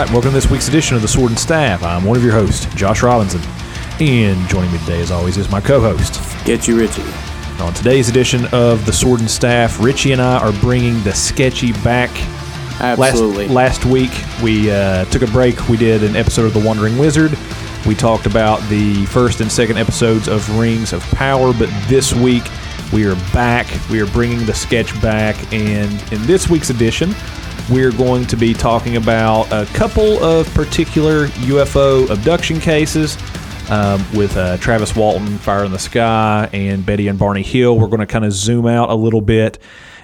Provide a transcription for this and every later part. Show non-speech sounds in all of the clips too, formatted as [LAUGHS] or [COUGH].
right, welcome to this week's edition of the Sword and Staff. I'm one of your hosts, Josh Robinson, and joining me today, as always, is my co-host. Sketchy Ritchie. On today's edition of the Sword and Staff, Ritchie and I are bringing the sketchy back. Absolutely. Last, last week, we uh, took a break. We did an episode of The Wandering Wizard. We talked about the first and second episodes of Rings of Power, but this week we are back. We are bringing the sketch back, and in this week's edition, we're going to be talking about a couple of particular UFO abduction cases. Um, with uh, Travis Walton, Fire in the Sky, and Betty and Barney Hill. We're going to kind of zoom out a little bit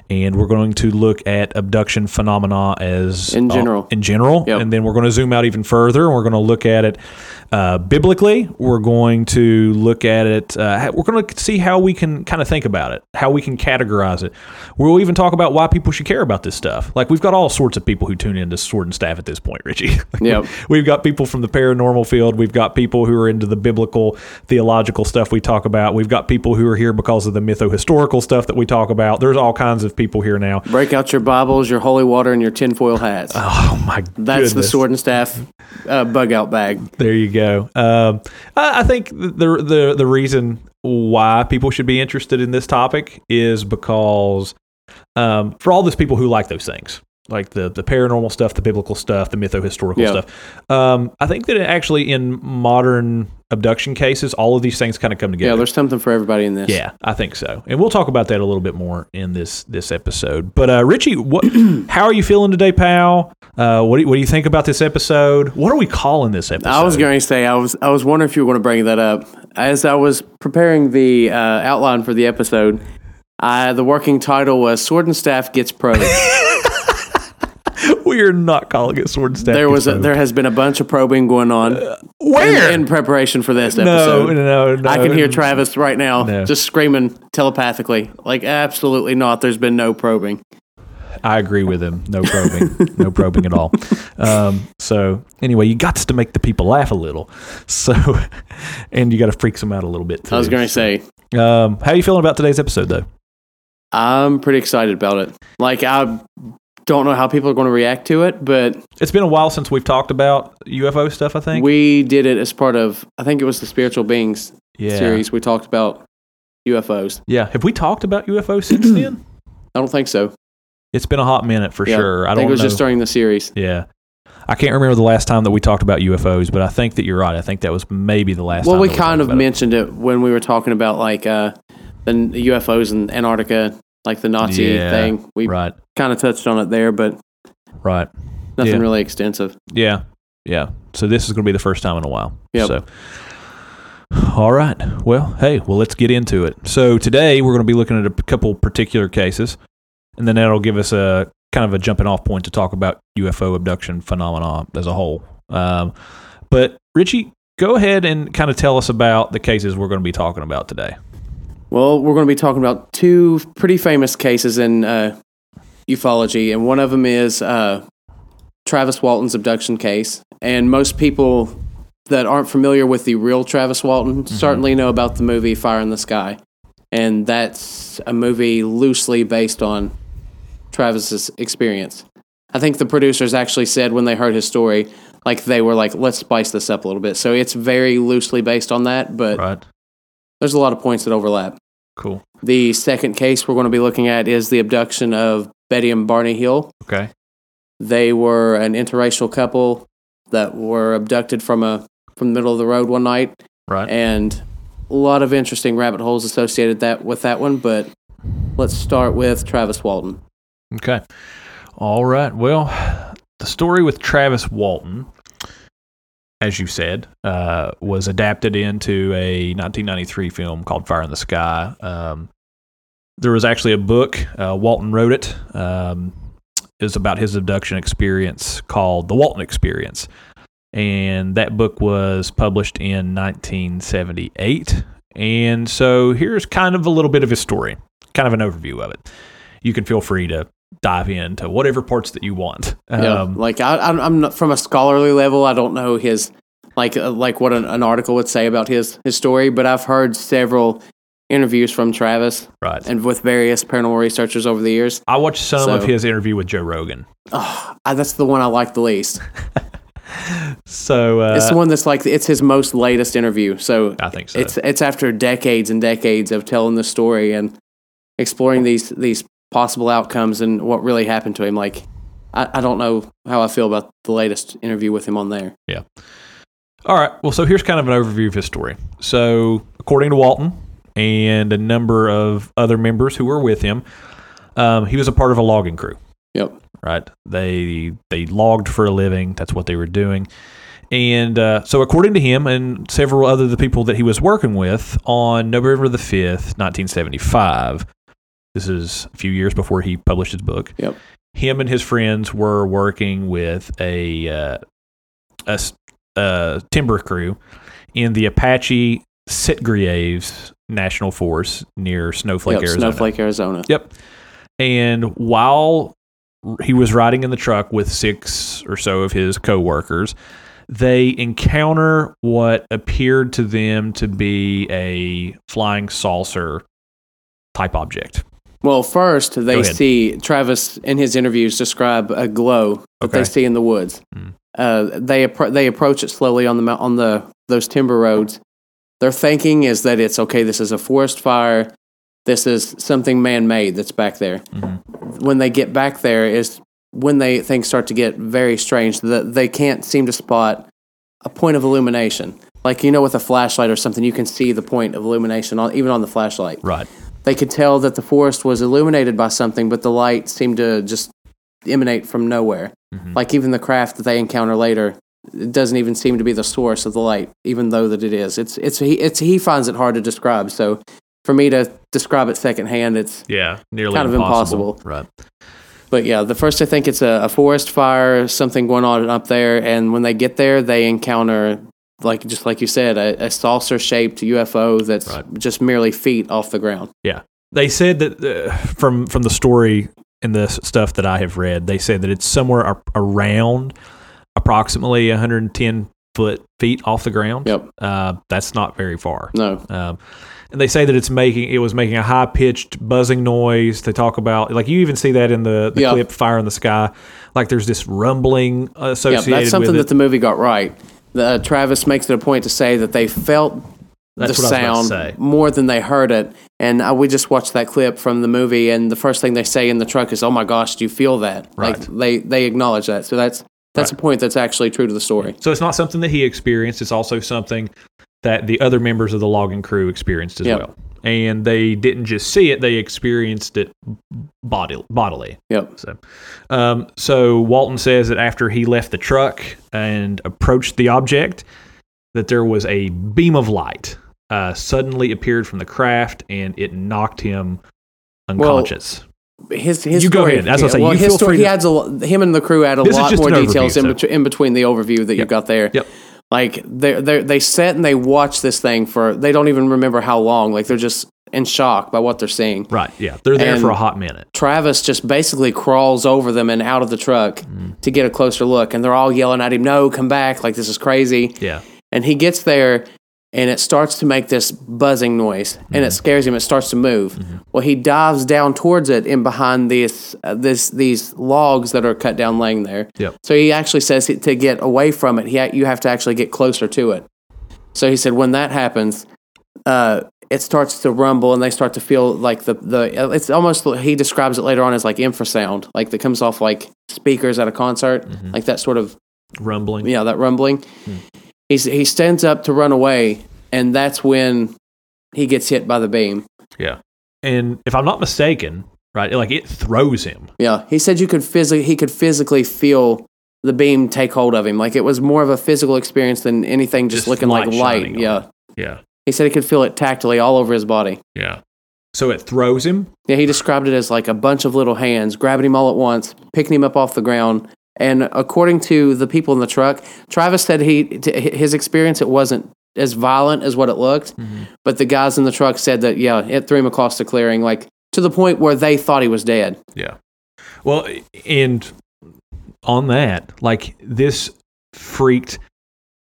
and we're going to look at abduction phenomena as In general. uh, in general, Yep. and then we're going to zoom out even further. and We're going to look at it uh, biblically. We're going to look at it. Uh, we're going to see how we can kind of think about it, how we can categorize it. We'll even talk about why people should care about this stuff. Like we've got all sorts of people who tune into Sword and Staff at this point, Ritchie. [LAUGHS] Yep. We've got people from the paranormal field. We've got people who are into the biblical, theological stuff we talk about. We've got people who are here because of the mytho-historical stuff that we talk about. There's all kinds of people here now. Break out your Bibles, your holy water, and your tinfoil hats. Oh my god. That's the sword and staff uh, bug out bag. There you go. Um, I, I think the the the reason why people should be interested in this topic is because um, for all those people who like those things, like the the paranormal stuff, the biblical stuff, the mytho historical Yeah. stuff. Um, I think that actually in modern abduction cases, all of these things kind of come together. Yeah, there's something for everybody in this. Yeah, I think so, and we'll talk about that a little bit more in this this episode. But uh, Ritchie, what? [CLEARS THROAT] how are you feeling today, pal? Uh, what do you, what do you think about this episode? What are we calling this episode? I was going to say I was I was wondering if you were going to bring that up as I was preparing the uh, outline for the episode. Uh, the working title was "Sword and Staff Gets Probed." [LAUGHS] [LAUGHS] we are not calling it sword staff. there was a, there has been a bunch of probing going on where in, in preparation for this no, episode. no, no. I can hear Travis right now No. just screaming telepathically, like absolutely not. There's been no probing. I agree with him. No probing, no probing at all. Um, so anyway, you got to make the people laugh a little. So, [LAUGHS] and you got to freak them out a little bit. Too. I was going to say Um, how are you feeling about today's episode, though? I'm pretty excited about it. Like I don't know how people are going to react to it, but It's been a while since we've talked about UFO stuff. I think. we did it as part of I think it was the Spiritual Beings yeah. series. We talked about UFOs. Yeah. Have we talked about UFOs since then? [CLEARS THROAT] I don't think so. It's been a hot minute for Yeah, sure. I, I don't think it was know. just during the series. yeah. I can't remember the last time that we talked about UFOs, but I think that you're right. I think that was maybe the last Well, time. we kind of about it. mentioned it when we were talking about like uh, the UFOs in Antarctica, like the Nazi Yeah, thing. We Right. Kind of touched on it there, but Right. nothing Yeah. really extensive. Yeah. Yeah. So this is going to be the first time in a while. Yep. So, all right. Well, hey, well, let's get into it. So today we're going to be looking at a couple particular cases, and then that'll give us a kind of a jumping off point to talk about UFO abduction phenomena as a whole. Um, but Ritchie, go ahead and kind of tell us about the cases we're going to be talking about today. Well, we're going to be talking about two pretty famous cases in uh, ufology, and one of them is uh, Travis Walton's abduction case. And most people that aren't familiar with the real Travis Walton certainly know about the movie Fire in the Sky, and that's a movie loosely based on Travis's experience. I think the producers actually said when they heard his story, like they were like, "Let's spice this up a little bit." So it's very loosely based on that, but Right. there's a lot of points that overlap. Cool. The second case we're going to be looking at is the abduction of Betty and Barney Hill. Okay. They were an interracial couple that were abducted from a from the middle of the road one night, Right. and a lot of interesting rabbit holes associated that with that one. But let's start with Travis Walton. Okay. All right. Well, the story with Travis Walton, as you said, uh, was adapted into a 1993 film called Fire in the Sky. Um, there was actually a book. Uh, Walton wrote it. Um, it was about his abduction experience called The Walton Experience. And that book was published in 1978. And so here's kind of a little bit of his story, kind of an overview of it. You can feel free to dive into whatever parts that you want. Yeah, Um, like I, I'm, I'm not, from a scholarly level. I don't know his like uh, like what an, an article would say about his his story, but I've heard several interviews from Travis right. and with various paranormal researchers over the years. I watched some of his interview with Joe Rogan. Oh, I, that's the one I like the least. [LAUGHS] so uh, it's the one that's like it's his most latest interview. So I think so. it's it's after decades and decades of telling the story and exploring these these possible outcomes and what really happened to him. Like I, I don't know how I feel about the latest interview with him on there. Yeah. All right. Well, so here's kind of an overview of his story. So, according to Walton and a number of other members who were with him, um, he was a part of a logging crew. Yep. Right. They they logged for a living. That's what they were doing. And uh, so, according to him and several other the people that he was working with, on November the fifth, nineteen seventy five, this is a few years before he published his book. Yep. Him and his friends were working with a uh, a uh, timber crew in the Apache Sitgreaves National Forest near Snowflake, yep. Arizona. Snowflake, Arizona. Yep. And while he was riding in the truck with six or so of his coworkers, they encounter what appeared to them to be a flying saucer type object. Well, first they see Travis in his interviews describe a glow that Okay. they see in the woods. Mm. Uh, they appro- they approach it slowly on the on the those timber roads. Their thinking is that it's okay. This is a forest fire. This is something man made that's back there. Mhm. When they get back there, is when they things start to get very strange. That they can't seem to spot a point of illumination. Like you know, with a flashlight or something, you can see the point of illumination on even on the flashlight Right. They could tell that the forest was illuminated by something, but the light seemed to just emanate from nowhere. Mhm. Like even the craft that they encounter later, it doesn't even seem to be the source of the light, even though that it is. It's it's he it's he finds it hard to describe. So for me to describe it secondhand, it's Yeah. Nearly Kind of impossible. Right. but yeah, the first I think it's a, a forest fire, something going on up there, and when they get there, they encounter. Like just like you said, a, a saucer-shaped UFO that's Right. just merely feet off the ground. Yeah, they said that uh, from from the story and the stuff that I have read, they said that it's somewhere ar- around approximately 110 foot feet off the ground. Yep. Uh, that's not very far. No. Um, and they say that it's making it was making a high pitched buzzing noise. They talk about like you even see that in the, the Yeah. clip "Fire in the Sky," like there's this rumbling associated. Yeah, that's something that the movie got right. Uh, Travis makes it a point to say that they felt That's the what I was about to sound more than they heard it. And uh, we just watched that clip from the movie, and the first thing they say in the truck is, "Oh my gosh, do you feel that?" Right. Like they they acknowledge that. So that's that's Right. a point that's actually true to the story. So it's not something that he experienced. It's also something that the other members of the logging crew experienced as Yep. well. And they didn't just see it; they experienced it body, bodily. Yep. So, um, so Walton says that after he left the truck and approached the object, that there was a beam of light uh, suddenly appeared from the craft, and it knocked him unconscious. His his You go story, ahead. As I say, well, you his feel story. free He adds a him and the crew add a lot more details in, between in between the overview that you Yep. got there. Yep. Like they they they sit and they watch this thing for they don't even remember how long. Like they're just in shock by what they're seeing. right? Yeah, they're there And- for a hot minute. Travis just basically crawls over them and out of the truck Mm. to get a closer look, and they're all yelling at him, "No, come back! Like this is crazy!" Yeah, And he gets there, and it starts to make this buzzing noise, and Mm-hmm. it scares him. It starts to move. Well, he dives down towards it, and behind this, uh, this, these logs that are cut down, laying there. Yep. So he actually says to get away from it, he ha- you have to actually get closer to it. So he said when that happens, uh, it starts to rumble, and they start to feel like the the. It's almost he describes it later on as like infrasound, like that comes off like speakers at a concert, Mm-hmm. like that sort of rumbling. yeah, that rumbling. Hmm. He's, he stands up to run away, and that's when he gets hit by the beam. Yeah. And if I'm not mistaken, right, like it throws him. Yeah, he said you could physically he could physically feel the beam take hold of him. Like it was more of a physical experience than anything just, Just looking light like light. on Yeah, Yeah. he said he could feel it tactily all over his body. Yeah. So it throws him. Yeah, he described it as like a bunch of little hands grabbing him all at once, picking him up off the ground. And according to the people in the truck, Travis said he his experience it wasn't as violent as what it looked, mm-hmm. but the guys in the truck said that yeah, it threw him across the clearing, like to the point where they thought he was dead. Yeah. Well, and on that, like this freaked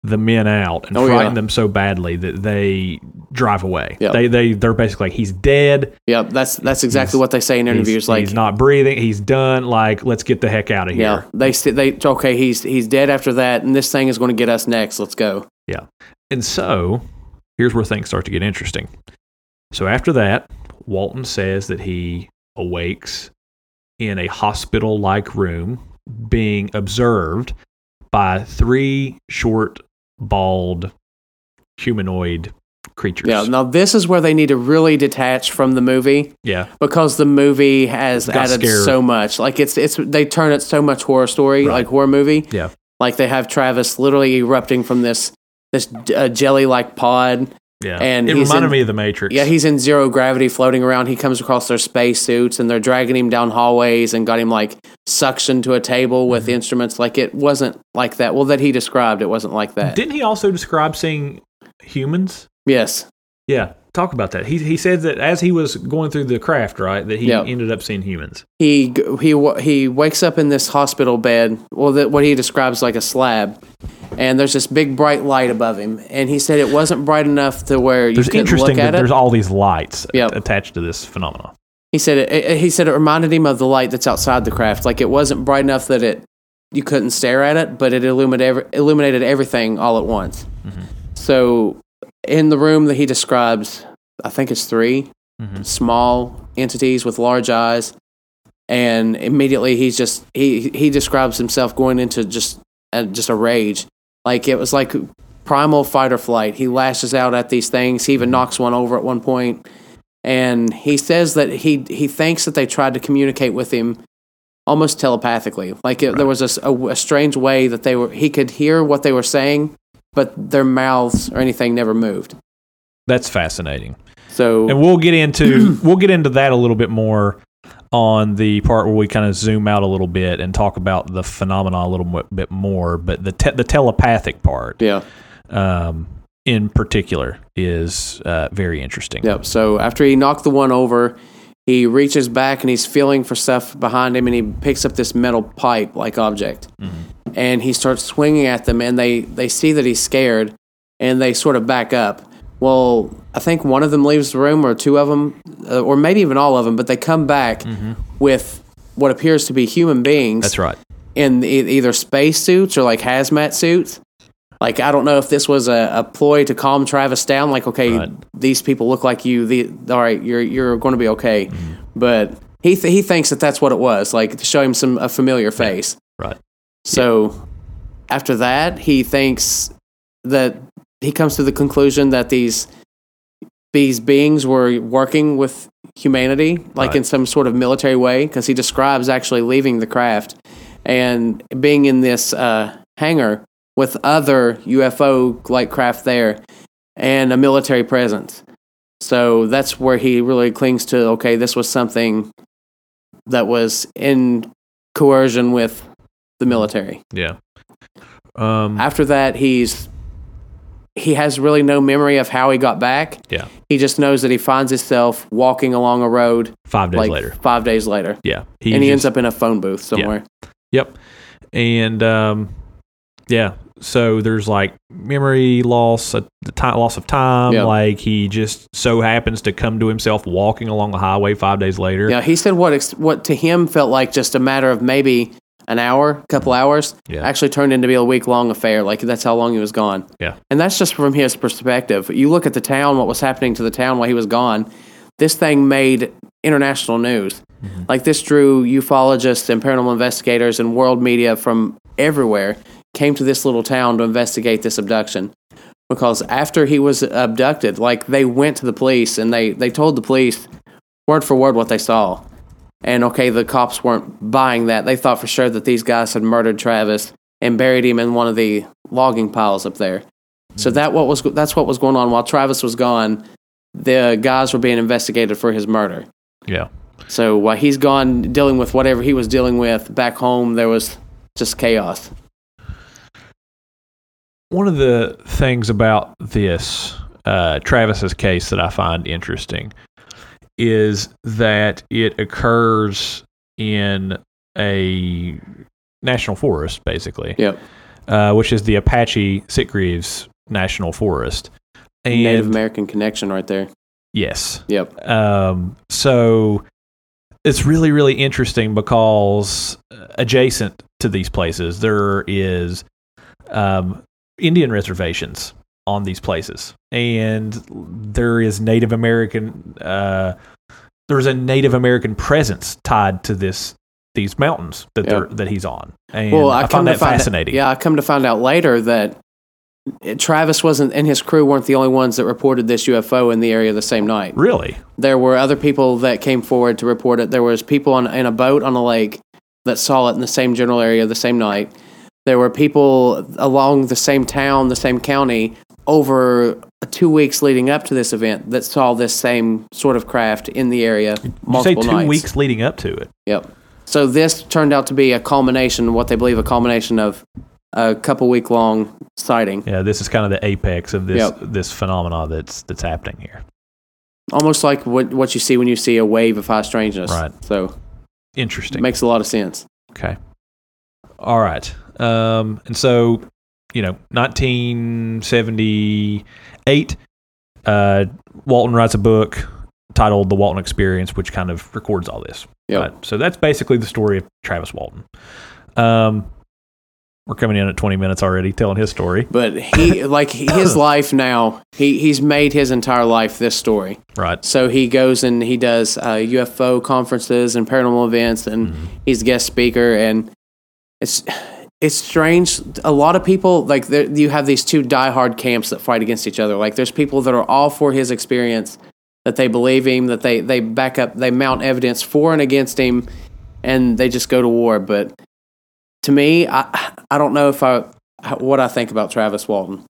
the men out and Oh, yeah. them so badly that they drive away. Yep. They they they're basically like he's dead. Yep, that's that's exactly He's- what they say in He's, interviews. like, he's not breathing. He's done. Like let's get the heck out of here. yeah, they they okay, he's he's dead after that, and this thing is going to get us next. Let's go. Yeah, and so here's where things start to get interesting. So after that, Walton says that he awakes in a hospital like room being observed by three short, bald, humanoid creatures. Yeah, now this is where they need to really detach from the movie Yeah. because the movie has Got added scared. so much. Like it's it's they turn it so much horror story, Right. like horror movie. Yeah. Like they have Travis literally erupting from this this uh, jelly like pod. Yeah. And it reminded in- me of the Matrix. Yeah, he's in zero gravity floating around. He comes across their spacesuits, and they're dragging him down hallways and got him like suctioned to a table with Mm-hmm. instruments. Like it wasn't like that. Well, that he described, it wasn't like that. Didn't he also describe seeing humans? yes. Yeah. Talk about that. He he said that as he was going through the craft, right, that he Yeah. ended up seeing humans. he he he wakes up in this hospital bed well that what he describes like a slab and there's this big bright light above him. And he said it wasn't bright enough to where you There's couldn't interesting look that at it. there's all these lights Yep. attached to this phenomenon. he said it, it he said it reminded him of the light that's outside the craft. Like it wasn't bright enough that it you couldn't stare at it but it illuminated every, illuminated everything all at once. So in the room that he describes i think it's 3 Mhm. small entities with large eyes. And immediately he's just he he describes himself going into just uh, just a rage like it was like primal fight or flight. He lashes out at these things. He even knocks one over at one point. And he says that he he thinks that they tried to communicate with him almost telepathically. Like it, there was a strange way that they were he could hear what they were saying but their mouths or anything never moved. That's fascinating. so And we'll get into [CLEARS THROAT] we'll get into that a little bit more on the part where we kind of zoom out a little bit and talk about the phenomena a little bit more. But the te- the telepathic part, yeah um, in particular, is uh, very interesting. Yep. So after he knocked the one over, he reaches back and he's feeling for stuff behind him, and he picks up this metal pipe like object, and he starts swinging at them, and they they see that he's scared, and they sort of back up. Well, I think one of them leaves the room, or two of them, uh, or maybe even all of them, but they come back with what appears to be human beings That's right. in e- either space suits or like hazmat suits. Like I don't know if this was a, a ploy to calm Travis down. Like, okay, Right. these people look like you. The all right, you're you're going to be okay. Mm-hmm. But he th- he thinks that that's what it was. Like to show him some a familiar face. Right. So after that, he thinks that he comes to the conclusion that these these beings were working with humanity, like Right. in some sort of military way, because he describes actually leaving the craft and being in this uh, hangar with other UFO like craft there and a military presence. So that's where he really clings to okay, this was something that was in coercion with the military. Yeah. Um, After that, he's he has really no memory of how he got back. yeah. He just knows that he finds himself walking along a road Five days like later. five days later, Yeah. and he ends up in a phone booth somewhere. Yep. And um, yeah, so there's like memory loss, a the time, loss of time. Yep. Like he just so happens to come to himself walking along the highway five days later. Yeah, he said what what to him felt like just a matter of maybe an hour, a couple hours, Yeah. actually turned into be a week long affair. Like that's how long he was gone. Yeah. And that's just from his perspective. You look at the town, what was happening to the town while he was gone. This thing made international news. Mm-hmm. Like this drew ufologists and paranormal investigators and world media from everywhere came to this little town to investigate this abduction. Because after he was abducted, like they went to the police and they, they told the police word for word what they saw. And okay, the cops weren't buying that. They thought for sure that these guys had murdered Travis and buried him in one of the logging piles up there. So that what was that's what was going on while Travis was gone. The guys were being investigated for his murder. Yeah. So while he's gone dealing with whatever he was dealing with back home, there was just chaos. One of the things about this uh, Travis's case that I find interesting is that it occurs in a national forest, basically. Yep. uh, which is the Apache Sitgreaves National Forest. And Native American connection right there. yes, Yep. Um, so it's really, really interesting because adjacent to these places, there is um, Indian reservations on these places, and there is Native American. Uh, there's a Native American presence tied to this these mountains that they're that he's on, and Well, I, I, find that find fascinating. yeah, I come to find out later that Travis wasn't and his crew weren't the only ones that reported this UFO in the area the same night. Really? There were other people that came forward to report it. There was people on in a boat on a lake that saw it in the same general area the same night. There were people along the same town, the same county, over two weeks leading up to this event that saw this same sort of craft in the area multiple two nights. weeks leading up to it. Yep. So this turned out to be a culmination, what they believe a culmination of a couple week long sighting. Yeah, this is kind of the apex of this Yep. this phenomena that's that's happening here. Almost like what what you see when you see a wave of high strangeness. Right. So Interesting. makes a lot of sense. Okay. All right. Um, and so, you know, 1978, uh, Walton writes a book titled The Walton Experience, which kind of records all this. Yep. Right. So that's basically the story of Travis Walton. Um, we're coming in at 20 minutes already telling his story. But he [COUGHS] like his life now, he he's made his entire life this story. Right. So he goes and he does uh, UFO conferences and paranormal events, and Mm-hmm. he's a guest speaker. And it's it's strange. A lot of people like there, you have these two diehard camps that fight against each other. Like there's people that are all for his experience, that they believe him, that they they back up, they mount evidence for and against him, and they just go to war. But to me, I I don't know if I what I think about Travis Walton.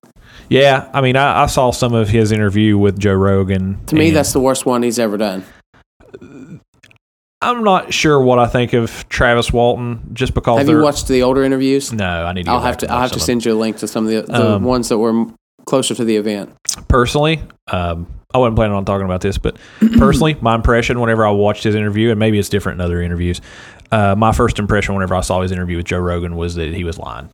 Yeah. I mean, I, I saw some of his interview with Joe Rogan. To me, that's the worst one he's ever done. I'm not sure what I think of Travis Walton just because Have you watched the older interviews? no, I need to. I'll have to. I'll have to some of them. send you a link to some of the, the Um, ones that were closer to the event. personally, um, I wasn't planning on talking about this, but [CLEARS THROAT] personally, my impression whenever I watched his interview, and maybe it's different in other interviews, uh, my first impression whenever I saw his interview with Joe Rogan was that he was lying.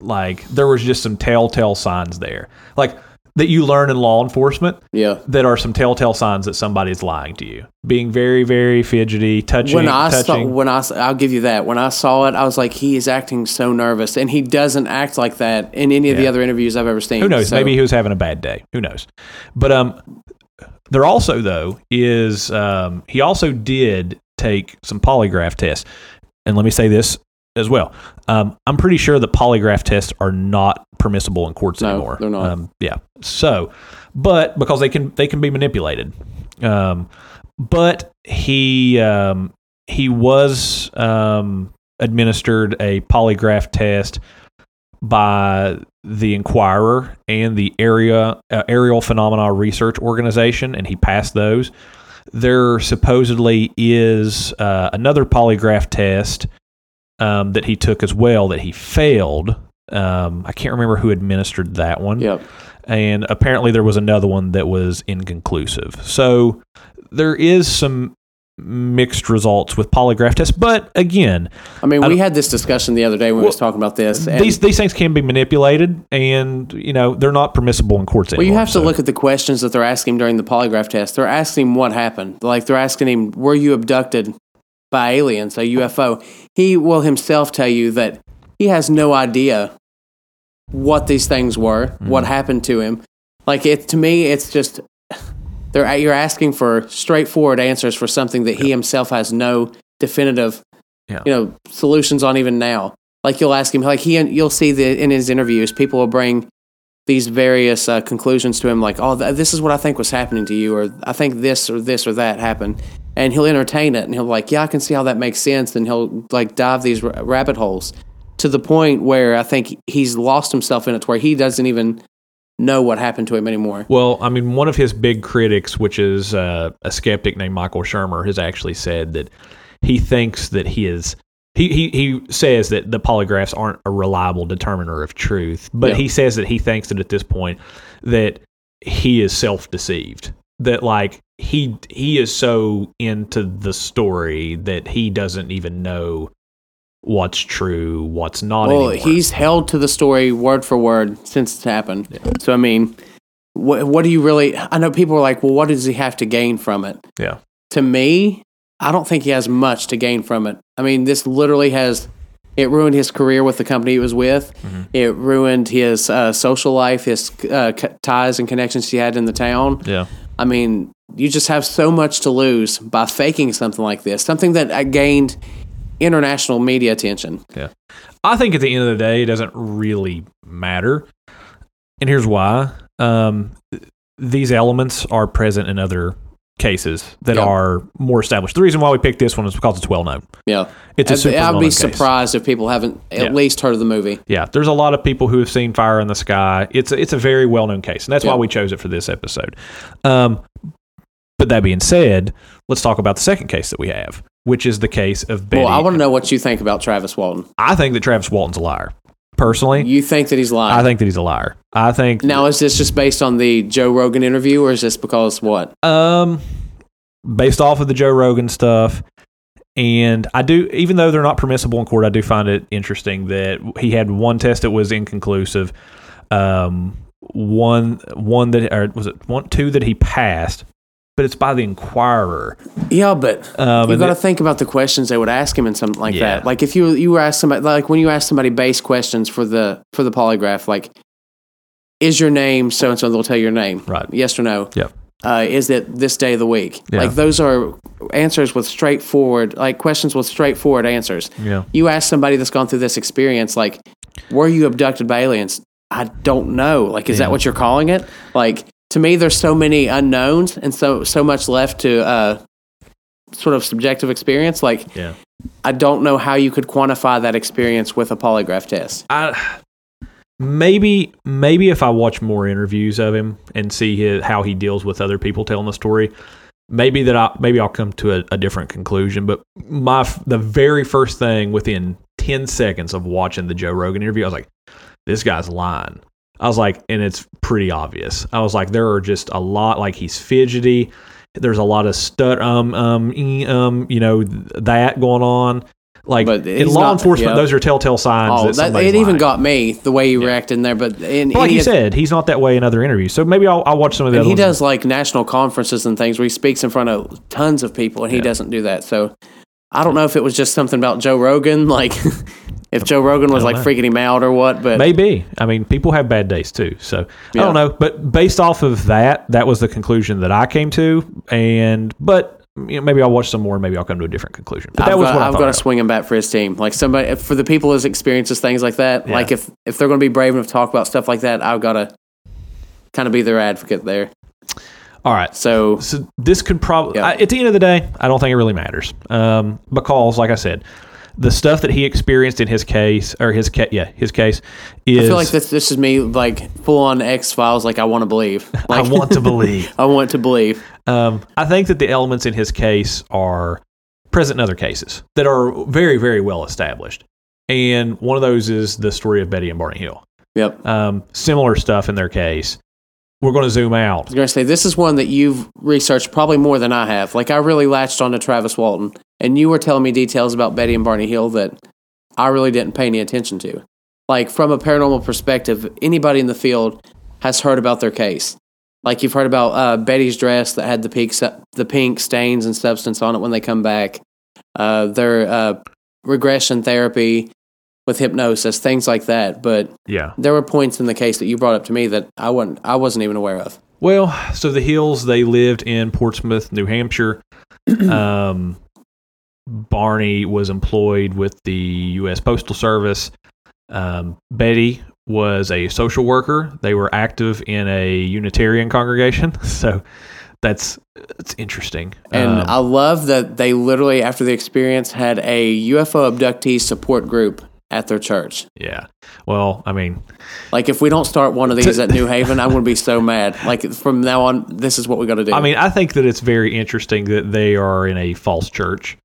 Like there was just some telltale signs there, like that you learn in law enforcement Yeah. that are some telltale signs that somebody's lying to you, being very, very fidgety, touching, When I saw, touching. when I, I'll give you that. When I saw it, I was like, he is acting so nervous, and he doesn't act like that in any of the other interviews I've ever seen. Who knows? So- Maybe he was having a bad day. Who knows? But um, there also though is um, he also did take some polygraph tests, and let me say this as well. Um, I'm pretty sure that polygraph tests are not permissible in courts No, anymore. they're not. Um, yeah. So, but because they can they can be manipulated. Um, but he um, he was um, administered a polygraph test by the Enquirer and the area uh, Aerial Phenomena Research Organization, and he passed those. There supposedly is uh, another polygraph test um, that he took as well that he failed. Um, I can't remember who administered that one Yep. and apparently there was another one that was inconclusive. So there is some mixed results with polygraph tests, but again, I mean, we don't- had this discussion the other day when we was talking about this. And, these these things can be manipulated, and you know they're not permissible in courts well, anymore. you have to look at the questions that they're asking during the polygraph test. They're asking what happened. Like they're asking him, "Were you abducted by aliens, a UFO?" He will himself tell you that he has no idea what these things were, Mm-hmm. what happened to him. Like it to me, it's just [SIGHS] they're you're asking for straightforward answers for something that he himself has no definitive, Yeah. you know, solutions on even now. Like you'll ask him, like he you'll see the in his interviews, people will bring these various uh, conclusions to him, like, "Oh, th- this is what I think was happening to you," or "I think this or this or that happened," and he'll entertain it, and he'll be like, "Yeah, I can see how that makes sense," and he'll like dive these ra- rabbit holes to the point where I think he's lost himself in it, to where he doesn't even know what happened to him anymore. Well, I mean, one of his big critics, which is uh, a skeptic named Michael Shermer, has actually said that he thinks that he is. He, he, he says that the polygraphs aren't a reliable determiner of truth, but Yeah. he says that he thinks that at this point that he is self deceived. That like he he is so into the story that he doesn't even know what's true, what's not. Well, anymore. he's held to the story word for word since it's happened. So I mean, what, what do you really? I know people are like, well, what does he have to gain from it? Yeah. To me, I don't think he has much to gain from it. I mean, this literally has. It ruined his career with the company he was with. Mm-hmm. It ruined his uh, social life, his uh, ties and connections he had in the town. Yeah. I mean, you just have so much to lose by faking something like this, something that uh, gained international media attention. Yeah. I think at the end of the day, it doesn't really matter. And here's why. Um, these elements are present in other cases that Yeah. are more established. The reason why we picked this one is because it's well known. Yeah, It's a I'd, super I'd be case. surprised if people haven't at Yeah. least heard of the movie. Yeah, there's a lot of people who have seen Fire in the Sky. It's a, it's a very well known case, and that's Yeah. why we chose it for this episode. Um, but that being said, let's talk about the second case that we have, which is the case of Betty. Well, I want to know what you think about Travis Walton. I think that Travis Walton's a liar. Personally, You think that he's lying? I think that he's a liar. I think now, is this just based on the Joe Rogan interview, or is this because what? Um, based off of the Joe Rogan stuff, and I do, even though they're not permissible in court, I do find it interesting that he had one test that was inconclusive. Um, one, one that, or was it one, two that he passed, but it's by the Enquirer. Yeah, but Um, you got to think about the questions they would ask him and something like Yeah. that. Like if you you were asked somebody like when you ask somebody base questions for the for the polygraph, like is your name so and so? They'll tell you your name, Right. Yes or no. Yep. Uh, is it this day of the week? Yeah. Like those are answers with straightforward, like questions with straightforward answers. Yeah. You ask somebody that's gone through this experience, like, were you abducted by aliens? I don't know. Like, is Yeah. that what you're calling it? Like, to me, there's so many unknowns and so so much left to uh, sort of subjective experience. Like, Yeah. I don't know how you could quantify that experience with a polygraph test. I maybe maybe if I watch more interviews of him and see his, how he deals with other people telling the story, maybe that I maybe I'll come to a, a different conclusion. But my the very first thing within ten seconds of watching the Joe Rogan interview, I was like, this guy's lying. I was like, and it's pretty obvious. I was like, there are just a lot like he's fidgety. There's a lot of stut um um um you know that going on. Like But in law not- enforcement, yeah. those are telltale signs Oh, that that, it even lying. got me the way he reacted in there. But in, But like any you said, he's not that way in other interviews. So maybe I'll, I'll watch some of the and other he does like national conferences and things where he speaks in front of tons of people, and he Yeah. doesn't do that. So I don't know if it was just something about Joe Rogan, [LAUGHS] like if Joe Rogan was like know. freaking him out or what. But Maybe. I mean, people have bad days too. So I don't know. But based off of that, that was the conclusion that I came to. And but you know, maybe I'll watch some more. and Maybe I'll come to a different conclusion. But that I've was got, what I've got to swing him back for his team. Like somebody for the people who's experiences things like that. Yeah. Like if if they're going to be brave enough to talk about stuff like that, I've got to kind of be their advocate there. All right. So So this could probably, Yeah. at the end of the day, I don't think it really matters. Um, because, like I said, the stuff that he experienced in his case, or his ca- yeah, his case, is I feel like this this is me like full on X Files. Like I [LAUGHS] want to believe. I want to believe. I want to believe. Um, I think that the elements in his case are present in other cases that are very, very well established. And one of those is the story of Betty and Barney Hill. Yep. Um, similar stuff in their case. We're going to zoom out. I was going to say this is one that you've researched probably more than I have. Like I really latched on to Travis Walton, and you were telling me details about Betty and Barney Hill that I really didn't pay any attention to. Like from a paranormal perspective, anybody in the field has heard about their case. Like you've heard about uh, Betty's dress that had the pink the pink stains and substance on it when they come back. Uh, their uh, regression therapy with hypnosis, things like that. But Yeah. there were points in the case that you brought up to me that I wasn't I wasn't even aware of. Well, so the Hills, they lived in Portsmouth, New Hampshire. [CLEARS THROAT] um, Barney was employed with the U.S. Postal Service. Um, Betty was a social worker. They were active in a Unitarian congregation. [LAUGHS] So that's that's interesting. And Um, I love that they literally, after the experience, had a UFO abductee support group at their church. yeah. Well, I mean, Like, if we don't start one of these at New Haven, I'm going to be so mad. Like, from now on, this is what we got to do. I mean, I think that it's very interesting that they are in a false church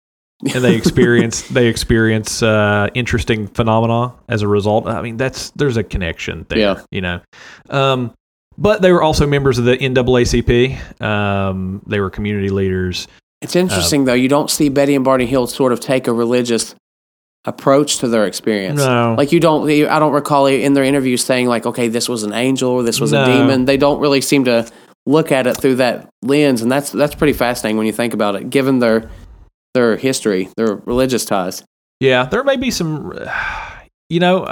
and they experience [LAUGHS] they experience uh, interesting phenomena as a result. I mean, that's there's a connection there, Yeah. you know. Um, but they were also members of the NAACP. Um, they were community leaders. it's interesting, though. You don't see Betty and Barney Hill sort of take a religious approach to their experience. No. Like you don't, I don't recall in their interviews saying like, okay, this was an angel or this was No. a demon. They don't really seem to look at it through that lens, and that's that's pretty fascinating when you think about it, given their their history, their religious ties. Yeah, there may be some, [SIGHS] you know,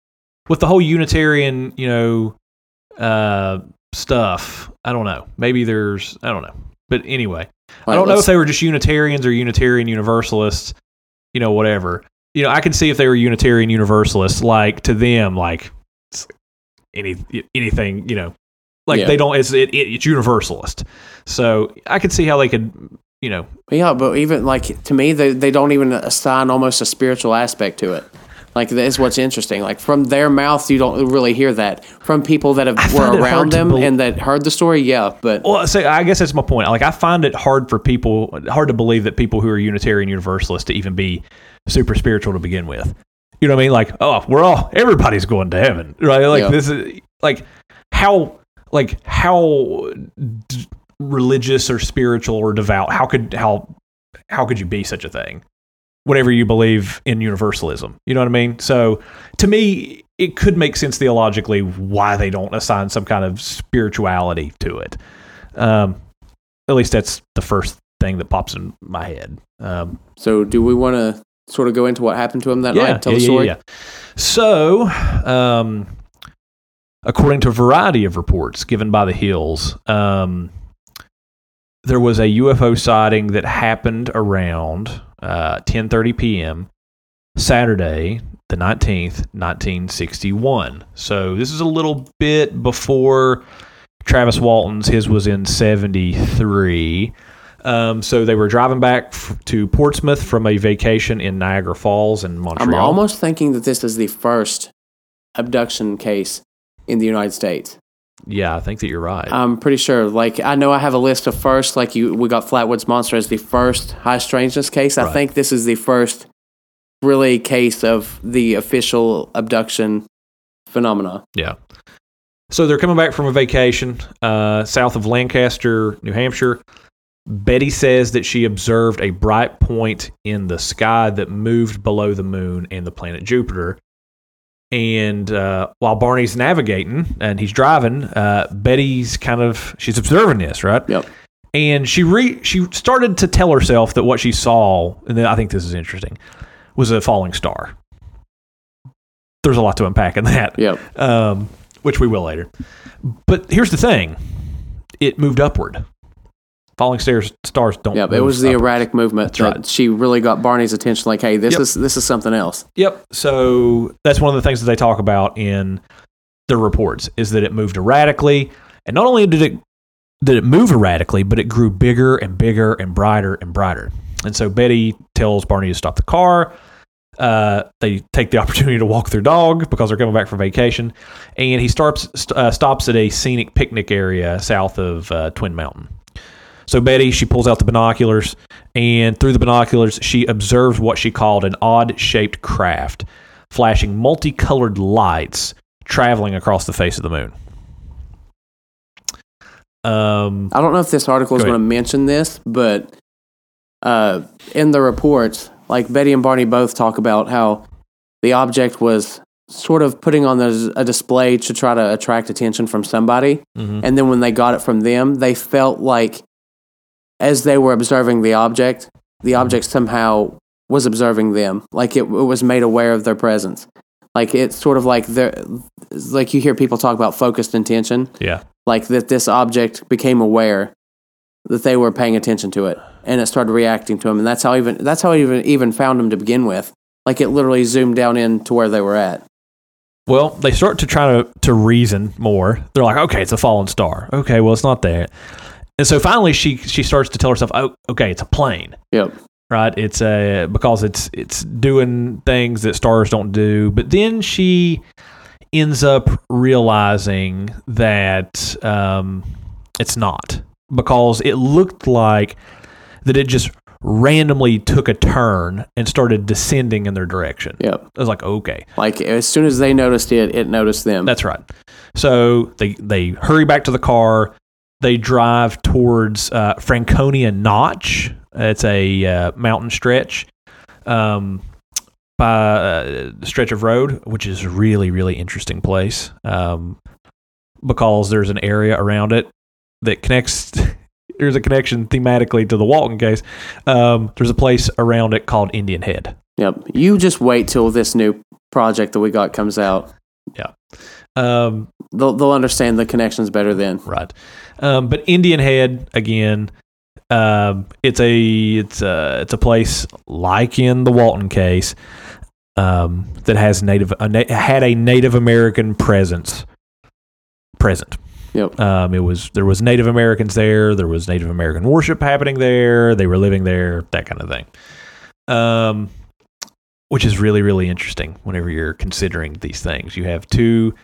[SIGHS] with the whole Unitarian, you know, uh, stuff. I don't know. Maybe there's, I don't know. But anyway, I don't know if they were just Unitarians or Unitarian Universalists, you know, whatever. You know, I can see if they were Unitarian Universalists, like to them, like any anything, you know, like Yeah. they don't. It's it, it, it's Universalist. So I could see how they could, you know, Yeah, but even like to me, they they don't even assign almost a spiritual aspect to it. Like that's what's interesting. Like from their mouth, you don't really hear that. From people that have, were find it hard around them bel- and that heard the story, yeah. But Well, so I guess that's my point. Like, I find it hard for people, hard to believe that people who are Unitarian Universalists to even be super spiritual to begin with. You know what I mean? Like, oh, we're all everybody's going to heaven, right? Like Yeah. this is like how like how d- religious or spiritual or devout? How could how how could you be such a thing? Whatever you believe in universalism, you know what I mean. So to me, it could make sense theologically why they don't assign some kind of spirituality to it. Um, at least that's the first thing that pops in my head. Um, so, do we want to sort of go into what happened to him that yeah, night? Tell yeah, the yeah, story. yeah. So, um, according to a variety of reports given by the Hills, um, there was a UFO sighting that happened around uh, 10:30 p.m. Saturday, the 19th, 1961. So this is a little bit before Travis Walton's. His was in 73. Um, so they were driving back f- to Portsmouth from a vacation in Niagara Falls and Montreal. I'm almost thinking that this is the first abduction case in the United States. yeah, I think that you're right. I'm pretty sure. Like I know I have a list of first. Like you, we got Flatwoods Monster as the first high strangeness case. I Right. think this is the first really case of the official abduction phenomena. Yeah. So they're coming back from a vacation uh, south of Lancaster, New Hampshire. Betty says that she observed a bright point in the sky that moved below the moon and the planet Jupiter. And uh, while Barney's navigating and he's driving, uh, Betty's kind of she's observing this, right? Yep. And she re she started to tell herself that what she saw, and I think this is interesting, was a falling star. There's a lot to unpack in that Yep. um, which we will later. But here's the thing: it moved upward. Falling stairs stars don't. Yep. It was the erratic movement That's that right. she really got Barney's attention. Like, hey, this Yep. is this is something else. Yep. So that's one of the things that they talk about in the reports is that it moved erratically, and not only did it did it move erratically, but it grew bigger and bigger and brighter and brighter. And so Betty tells Barney to stop the car. Uh, they take the [LAUGHS] opportunity to walk their dog because they're coming back from vacation, and he starts st- uh, stops at a scenic picnic area south of uh, Twin Mountain. So Betty, she pulls out the binoculars, and through the binoculars, she observes what she called an odd-shaped craft, flashing multicolored lights traveling across the face of the moon. Um, I don't know if this article is Go going to mention this, but uh, in the reports, like Betty and Barney both talk about how the object was sort of putting on a, a display to try to attract attention from somebody. mhm. And then when they got it from them, they felt like as they were observing the object, the object somehow was observing them. Like it, it was made aware of their presence. Like it's sort of like they're, like you hear people talk about focused intention yeah, like that this object became aware that they were paying attention to it and it started reacting to them and that's how even that's how it even even found them to begin with like it literally zoomed down in to where they were at Well, they start to try to, to reason more. They're like, okay, it's a fallen star. Okay, well, it's not there. And so finally, she she starts to tell herself, oh, okay, it's a plane, yep right? It's a because it's it's doing things that stars don't do. But then she ends up realizing that um, it's not because it looked like that it just randomly took a turn and started descending in their direction. yep I was like, okay, like as soon as they noticed it it noticed them That's right. So they they hurry back to the car. They drive towards uh, Franconia Notch. It's a uh, mountain stretch. Um, by uh, a stretch of road, which is a really, really interesting place um, because there's an area around it that connects. [LAUGHS] There's a connection thematically to the Walton case. Um, there's a place around it called Indian Head. Yep. You just wait till this new project that we got comes out. Yeah. Um, They'll they'll understand the connections better then. Right. Um, but Indian Head again, um, it's a it's a it's a place like in the Walton case um, that has native a na- had a Native American presence present. Yep. Um, it was there was Native Americans there. There was Native American worship happening there. They were living there. That kind of thing. Um, which is really really interesting. Whenever you're considering these things, you have two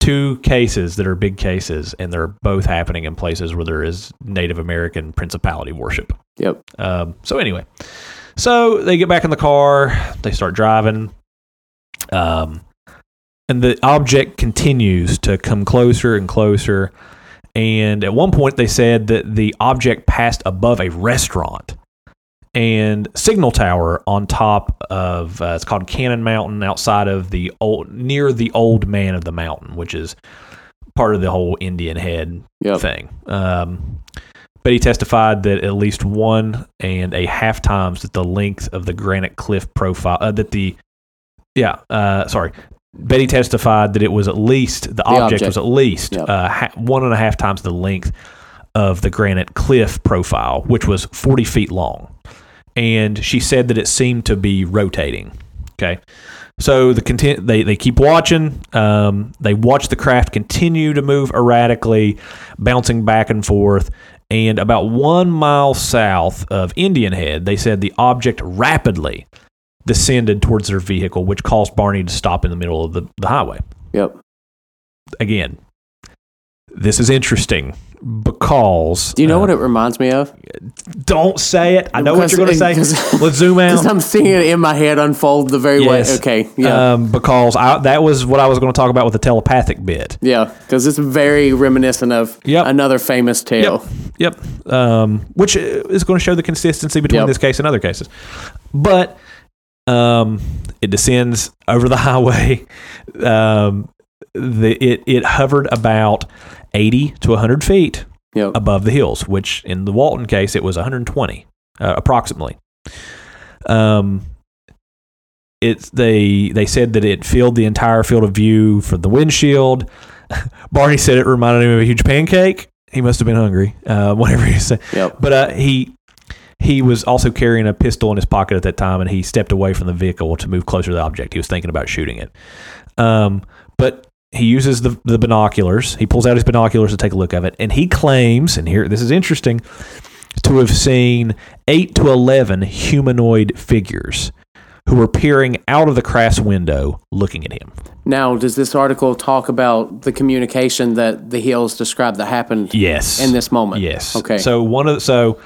two cases that are big cases, and they're both happening in places where there is Native American principality worship. Yep. Um, so anyway, so they get back in the car, they start driving, um, and the object continues to come closer and closer. And at one point, they said that the object passed above a restaurant and signal tower on top of uh, it's called Cannon Mountain outside of the old near the old man of the mountain, which is part of the whole Indian Head Yep. thing. Um, but he testified that at least one and a half times that the length of the granite cliff profile uh, that the yeah uh, sorry Betty testified that it was at least the, object, object. was at least Yep. uh, ha- one and a half times the length of the granite cliff profile, which was 40 feet long. And she said that it seemed to be rotating. Okay. So the content they, they keep watching. Um, they watch the craft continue to move erratically, bouncing back and forth. And about one mile south of Indian Head, they said the object rapidly descended towards their vehicle, which caused Barney to stop in the middle of the, the highway. Yep. Again, this is interesting because Do you know uh, what it reminds me of? Don't say it. I know what you're going to say. [LAUGHS] Let's zoom [LAUGHS] Because out. I'm seeing it in my head unfold the very Yes. way. Okay. Yeah. Um, because I, that was what I was going to talk about with the telepathic bit. yeah. Because it's very reminiscent of Yep. another famous tale. Yep. Um, which is going to show the consistency between Yep. this case and other cases. But um, it descends over the [LAUGHS] highway. Um, the, it, it hovered about 80 to 100 feet Yep. above the hills, which in the Walton case, it was 120 uh, approximately. Um, it's they they said that it filled the entire field of view for the windshield. [LAUGHS] Barney said it reminded him of a huge pancake. He must have been hungry, uh, [LAUGHS] whatever he said. Yep. But uh, he he was also carrying a pistol in his pocket at that time, and he stepped away from the vehicle to move closer to the object. He was thinking about shooting it. Um, but he uses the, the binoculars. He pulls out his binoculars to take a look of it, and he claims, and here this is interesting, to have seen eight to eleven humanoid figures who were peering out of the craft's window, looking at him. Now, does this article talk about the communication that the Hills described that happened Yes. in this moment? Yes. Okay. So one of the, so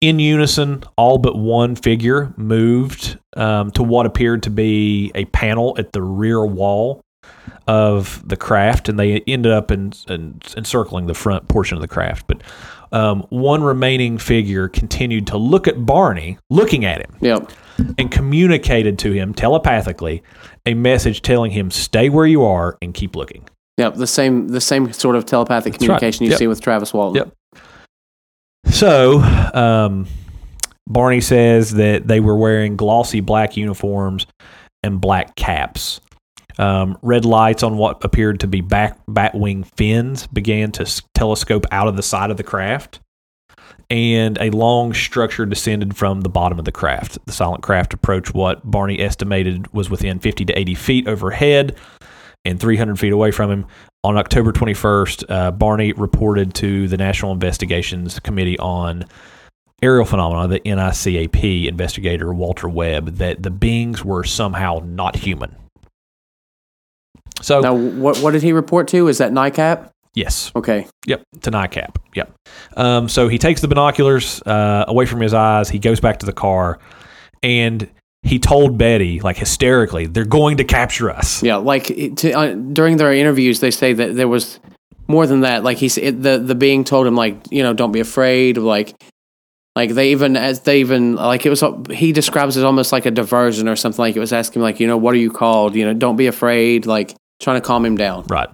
in unison, all but one figure moved um, to what appeared to be a panel at the rear wall of the craft, and they ended up in, in, encircling the front portion of the craft. But um, one remaining figure continued to look at Barney, looking at him, Yep. and communicated to him telepathically a message telling him, "Stay where you are and keep looking." Yep. The same the same sort of telepathic right. communication you Yep. see with Travis Walton. Yep. So, um, Barney says that they were wearing glossy black uniforms and black caps. Um, red lights on what appeared to be back batwing fins began to s- telescope out of the side of the craft, and a long structure descended from the bottom of the craft. The silent craft approached what Barney estimated was within 50 to 80 feet overhead and 300 feet away from him. On October 21st, uh, Barney reported to the National Investigations Committee on Aerial Phenomena, the NICAP investigator Walter Webb, that the beings were somehow not human. So, Now, what what did he report to? Is that NICAP? yes, Okay. Yep, to NICAP. Yep. Um, so he takes the binoculars uh, away from his eyes. He goes back to the car, and he told Betty, like hysterically, "They're going to capture us." Yeah. Like to, uh, during their interviews, they say that there was more than that. Like he said, the the being told him like you know don't be afraid. Like Like they even as they even like it was he describes it almost like a diversion or something like it was asking like you know what are you called you know don't be afraid like trying to calm him down. Right.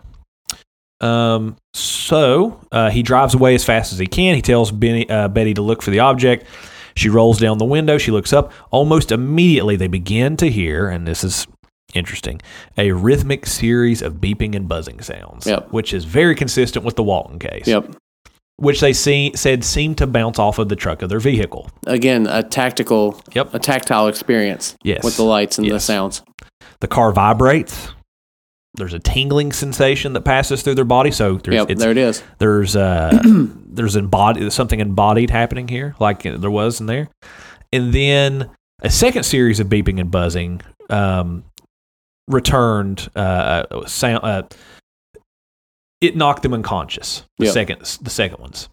Um, so uh, he drives away as fast as he can. He tells Benny, uh, Betty to look for the object. She rolls down the window. She looks up. Almost immediately, they begin to hear, and this is interesting, a rhythmic series of beeping and buzzing sounds, Yep. which is very consistent with the Walton case, Yep. which they see, said seemed to bounce off of the truck of their vehicle. Again, a tactical, Yep. a tactile experience. Yes. With the lights and the sounds. The car vibrates. There's a tingling sensation that passes through their body. So there's, Yep. there it is. there's uh [CLEARS THROAT] there's embodied something embodied happening here like there was in there and then a second series of beeping and buzzing um returned uh sound uh it knocked them unconscious the Yep. second the second ones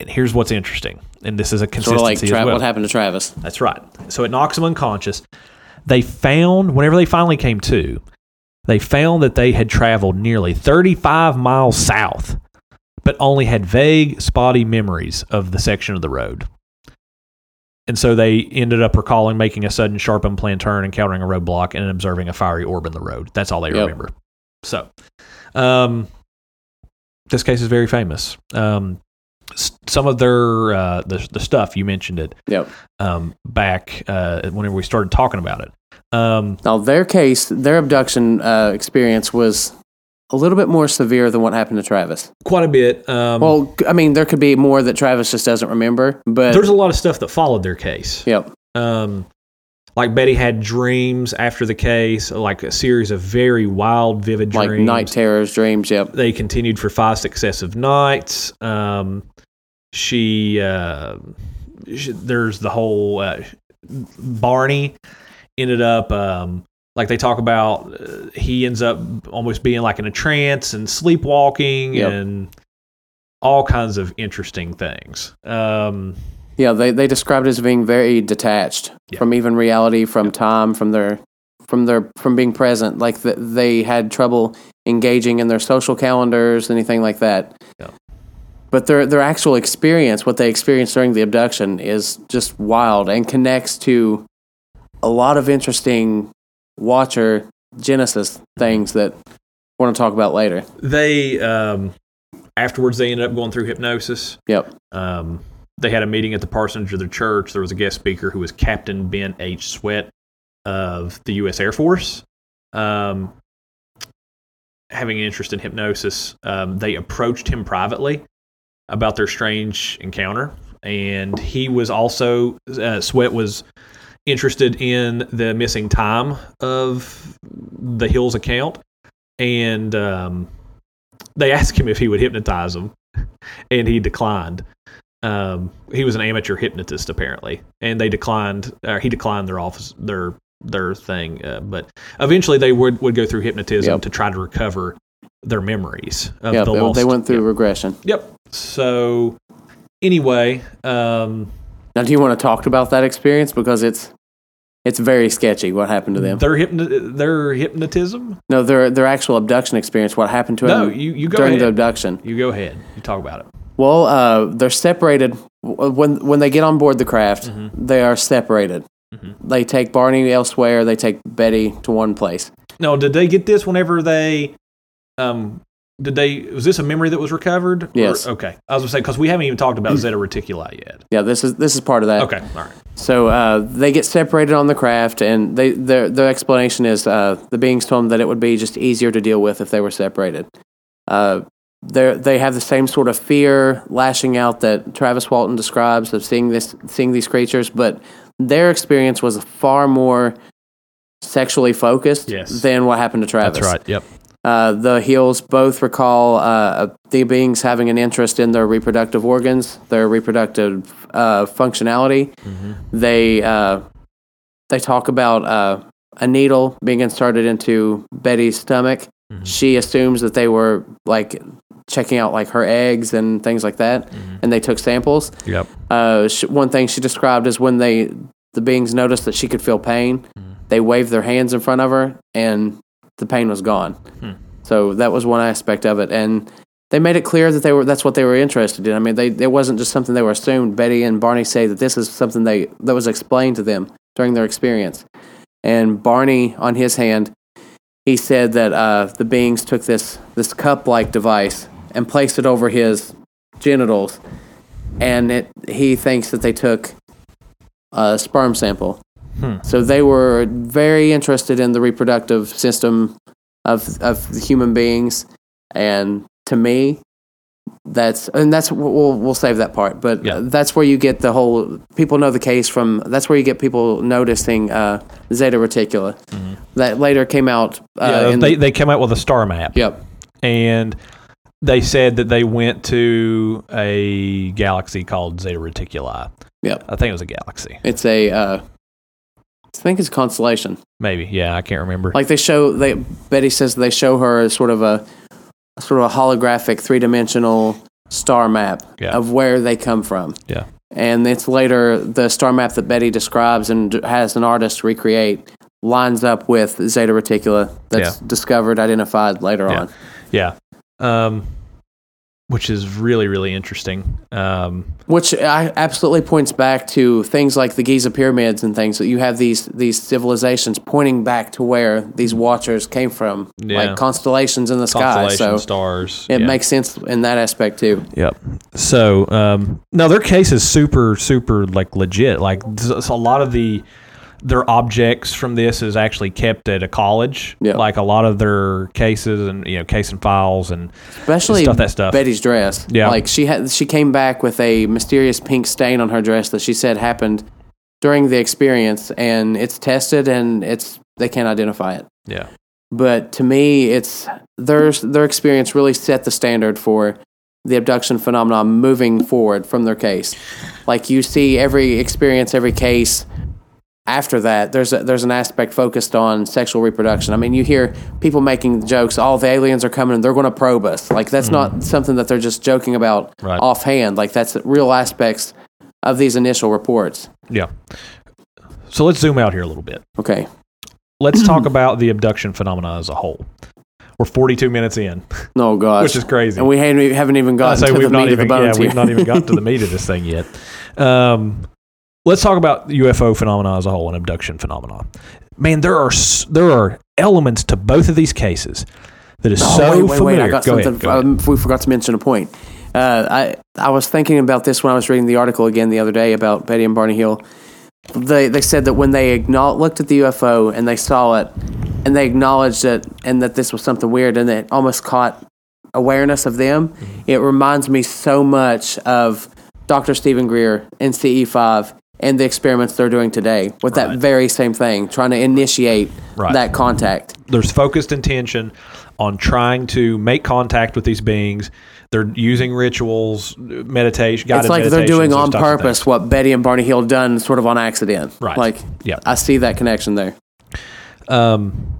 and here's what's interesting and this is a Sort consistency of like as Tra- well. what happened to Travis. That's right. So it knocks them unconscious. They found, whenever they finally came to, they found that they had traveled nearly 35 miles south, but only had vague, spotty memories of the section of the road. And so they ended up recalling making a sudden, sharp, unplanned turn, encountering a roadblock, and observing a fiery orb in the road. That's all they Yep. remember. So, um, this case is very famous. Um, some of their uh, the the stuff you mentioned it Yep. um, back uh, whenever we started talking about it. Um, Now their case, their abduction uh, experience was a little bit more severe than what happened to Travis. quite a bit. Um, Well, I mean, there could be more that Travis just doesn't remember, but there's a lot of stuff that followed their case. yep, Um, like Betty had dreams after the case, like a series of very wild, vivid like dreams. night terrors, dreams. Yep, they continued for five successive nights. Um, she, uh, she, there's the whole uh, Barney ended up um, like they talk about. Uh, he ends up almost being like in a trance and sleepwalking Yep. and all kinds of interesting things. Um, yeah. They they described it as being very detached Yeah. from even reality, from time, from their from their from being present. Like the, they had trouble engaging in their social calendars, anything like that. But their their actual experience, what they experienced during the abduction, is just wild and connects to a lot of interesting Watcher Genesis things that we're going to talk about later. they um, afterwards they ended up going through hypnosis. Yep. Um, they had a meeting at the parsonage of their church. There was a guest speaker who was Captain Ben H. Swett of the U.S. Air Force. Um, having an interest in hypnosis, um, they approached him privately about their strange encounter, and he was also uh, Swett was interested in the missing time of the Hills account, and um, they [LAUGHS] asked him if he would hypnotize them, and he declined. Um, he was an amateur hypnotist apparently, and they declined. Uh, he declined their office, their their thing. Uh, but eventually, they would would go through hypnotism Yep. to try to recover their memories of Yep. the They, lost. they went through Yep. regression. Yep. So anyway, um, Now, do you want to talk about that experience because it's it's very sketchy what happened to them? their hypno- their hypnotism. No, their their actual abduction experience. What happened to No, them you you go during ahead. the abduction? you go ahead. You talk about it. Well, uh, they're separated when when they get on board the craft. Mm-hmm. They are separated. They take Barney elsewhere. They take Betty to one place. No, did they get this whenever they? Um, did they? Was this a memory that was recovered? Or- Yes. okay. I was gonna say because we haven't even talked about Zeta Reticuli yet. Yeah, this is this is part of that. Okay. All right. So uh, they get separated on the craft, and they their their explanation is uh, the beings told them that it would be just easier to deal with if they were separated. Uh, they they have the same sort of fear lashing out that Travis Walton describes of seeing this seeing these creatures, but their experience was far more sexually focused Yes. than what happened to Travis. That's right. Yep. Uh, the Hills both recall uh, the beings having an interest in their reproductive organs, their reproductive uh, functionality. They uh, they talk about uh, a needle being inserted into Betty's stomach. She assumes that they were like checking out like her eggs and things like that, and they took samples. Yep. Uh, sh one thing she described is when they the beings noticed that she could feel pain, they waved their hands in front of her, and the pain was gone. So that was one aspect of it, and they made it clear that they were that's what they were interested in. I mean, they it wasn't just something they were assumed. Betty and Barney say that this is something they that was explained to them during their experience. And Barney, on his hand, he said that uh, the beings took this this cup like device and placed it over his genitals, and it he thinks that they took a sperm sample. Hmm. So they were very interested in the reproductive system of of human beings, and to me, that's and that's we'll we'll save that part. But Yeah. that's where you get the whole people know the case from. That's where you get people noticing uh, Zeta Reticuli. That later came out. Uh, Mm-hmm. yeah, they the, they came out with a star map. yep. and they said that they went to a galaxy called Zeta Reticuli. Yep. I think it was a galaxy. It's a. Uh, think it's constellation. Maybe. Yeah, I can't remember. Like they show, they Betty says they show her sort of a, sort of a holographic three dimensional star map Yeah. of where they come from. yeah. and it's later the star map that Betty describes and has an artist recreate lines up with Zeta Reticuli that's Yeah. discovered, identified later Yeah. on. Yeah. Um, which is really, really interesting. Um, Which I absolutely points back to things like the Giza pyramids and things that you have these these civilizations pointing back to where these watchers came from, Yeah. like constellations in the sky. So stars. it yeah. makes sense in that aspect too. Yep. So, um, no, their case is super, super like legit. Like a lot of the their objects from this is actually kept at a college. Yeah. Like a lot of their cases and you know case and files and Especially Stuff that stuff. Betty's dress. Yeah. Like she had she came back with a mysterious pink stain on her dress that she said happened during the experience and it's tested and it's they can't identify it. yeah, But to me it's their their experience really set the standard for the abduction phenomenon moving forward from their case. Like you see every experience, every case after that, there's a, there's an aspect focused on sexual reproduction. I mean, you hear people making jokes, "Oh, the aliens are coming and they're going to probe us." Like that's not something that they're just joking about Right. offhand. Like that's real aspects of these initial reports. yeah. So let's zoom out here a little bit. Okay, Let's talk [CLEARS THROAT] about the abduction phenomena as a whole. We're 42 minutes in, no [LAUGHS] gosh, which is crazy. and we haven't, haven't even I gotten say to we've the not meat even of the yeah bones we've not even gotten to the [LAUGHS] meat of this thing yet. Um, let's talk about UFO phenomena as a whole and abduction phenomena. Man, there are there are elements to both of these cases that is Oh, so wait, wait, familiar. wait! I got go something. ahead. Um, we forgot to mention a point. Uh, I I was thinking about this when I was reading the article again the other day about Betty and Barney Hill. They they said that when they looked at the UFO and they saw it, and they acknowledged it, and that this was something weird, and it almost caught awareness of them. Mm-hmm. It reminds me so much of Dr. Stephen Greer and CE5 and the experiments they're doing today with that very same thing, trying to initiate Right. that contact. There's focused intention on trying to make contact with these beings. They're using rituals, meditation, guided it's like they're doing on purpose what Betty and Barney Hill done sort of on accident. Right. Like, Yeah. I see that connection there. Um,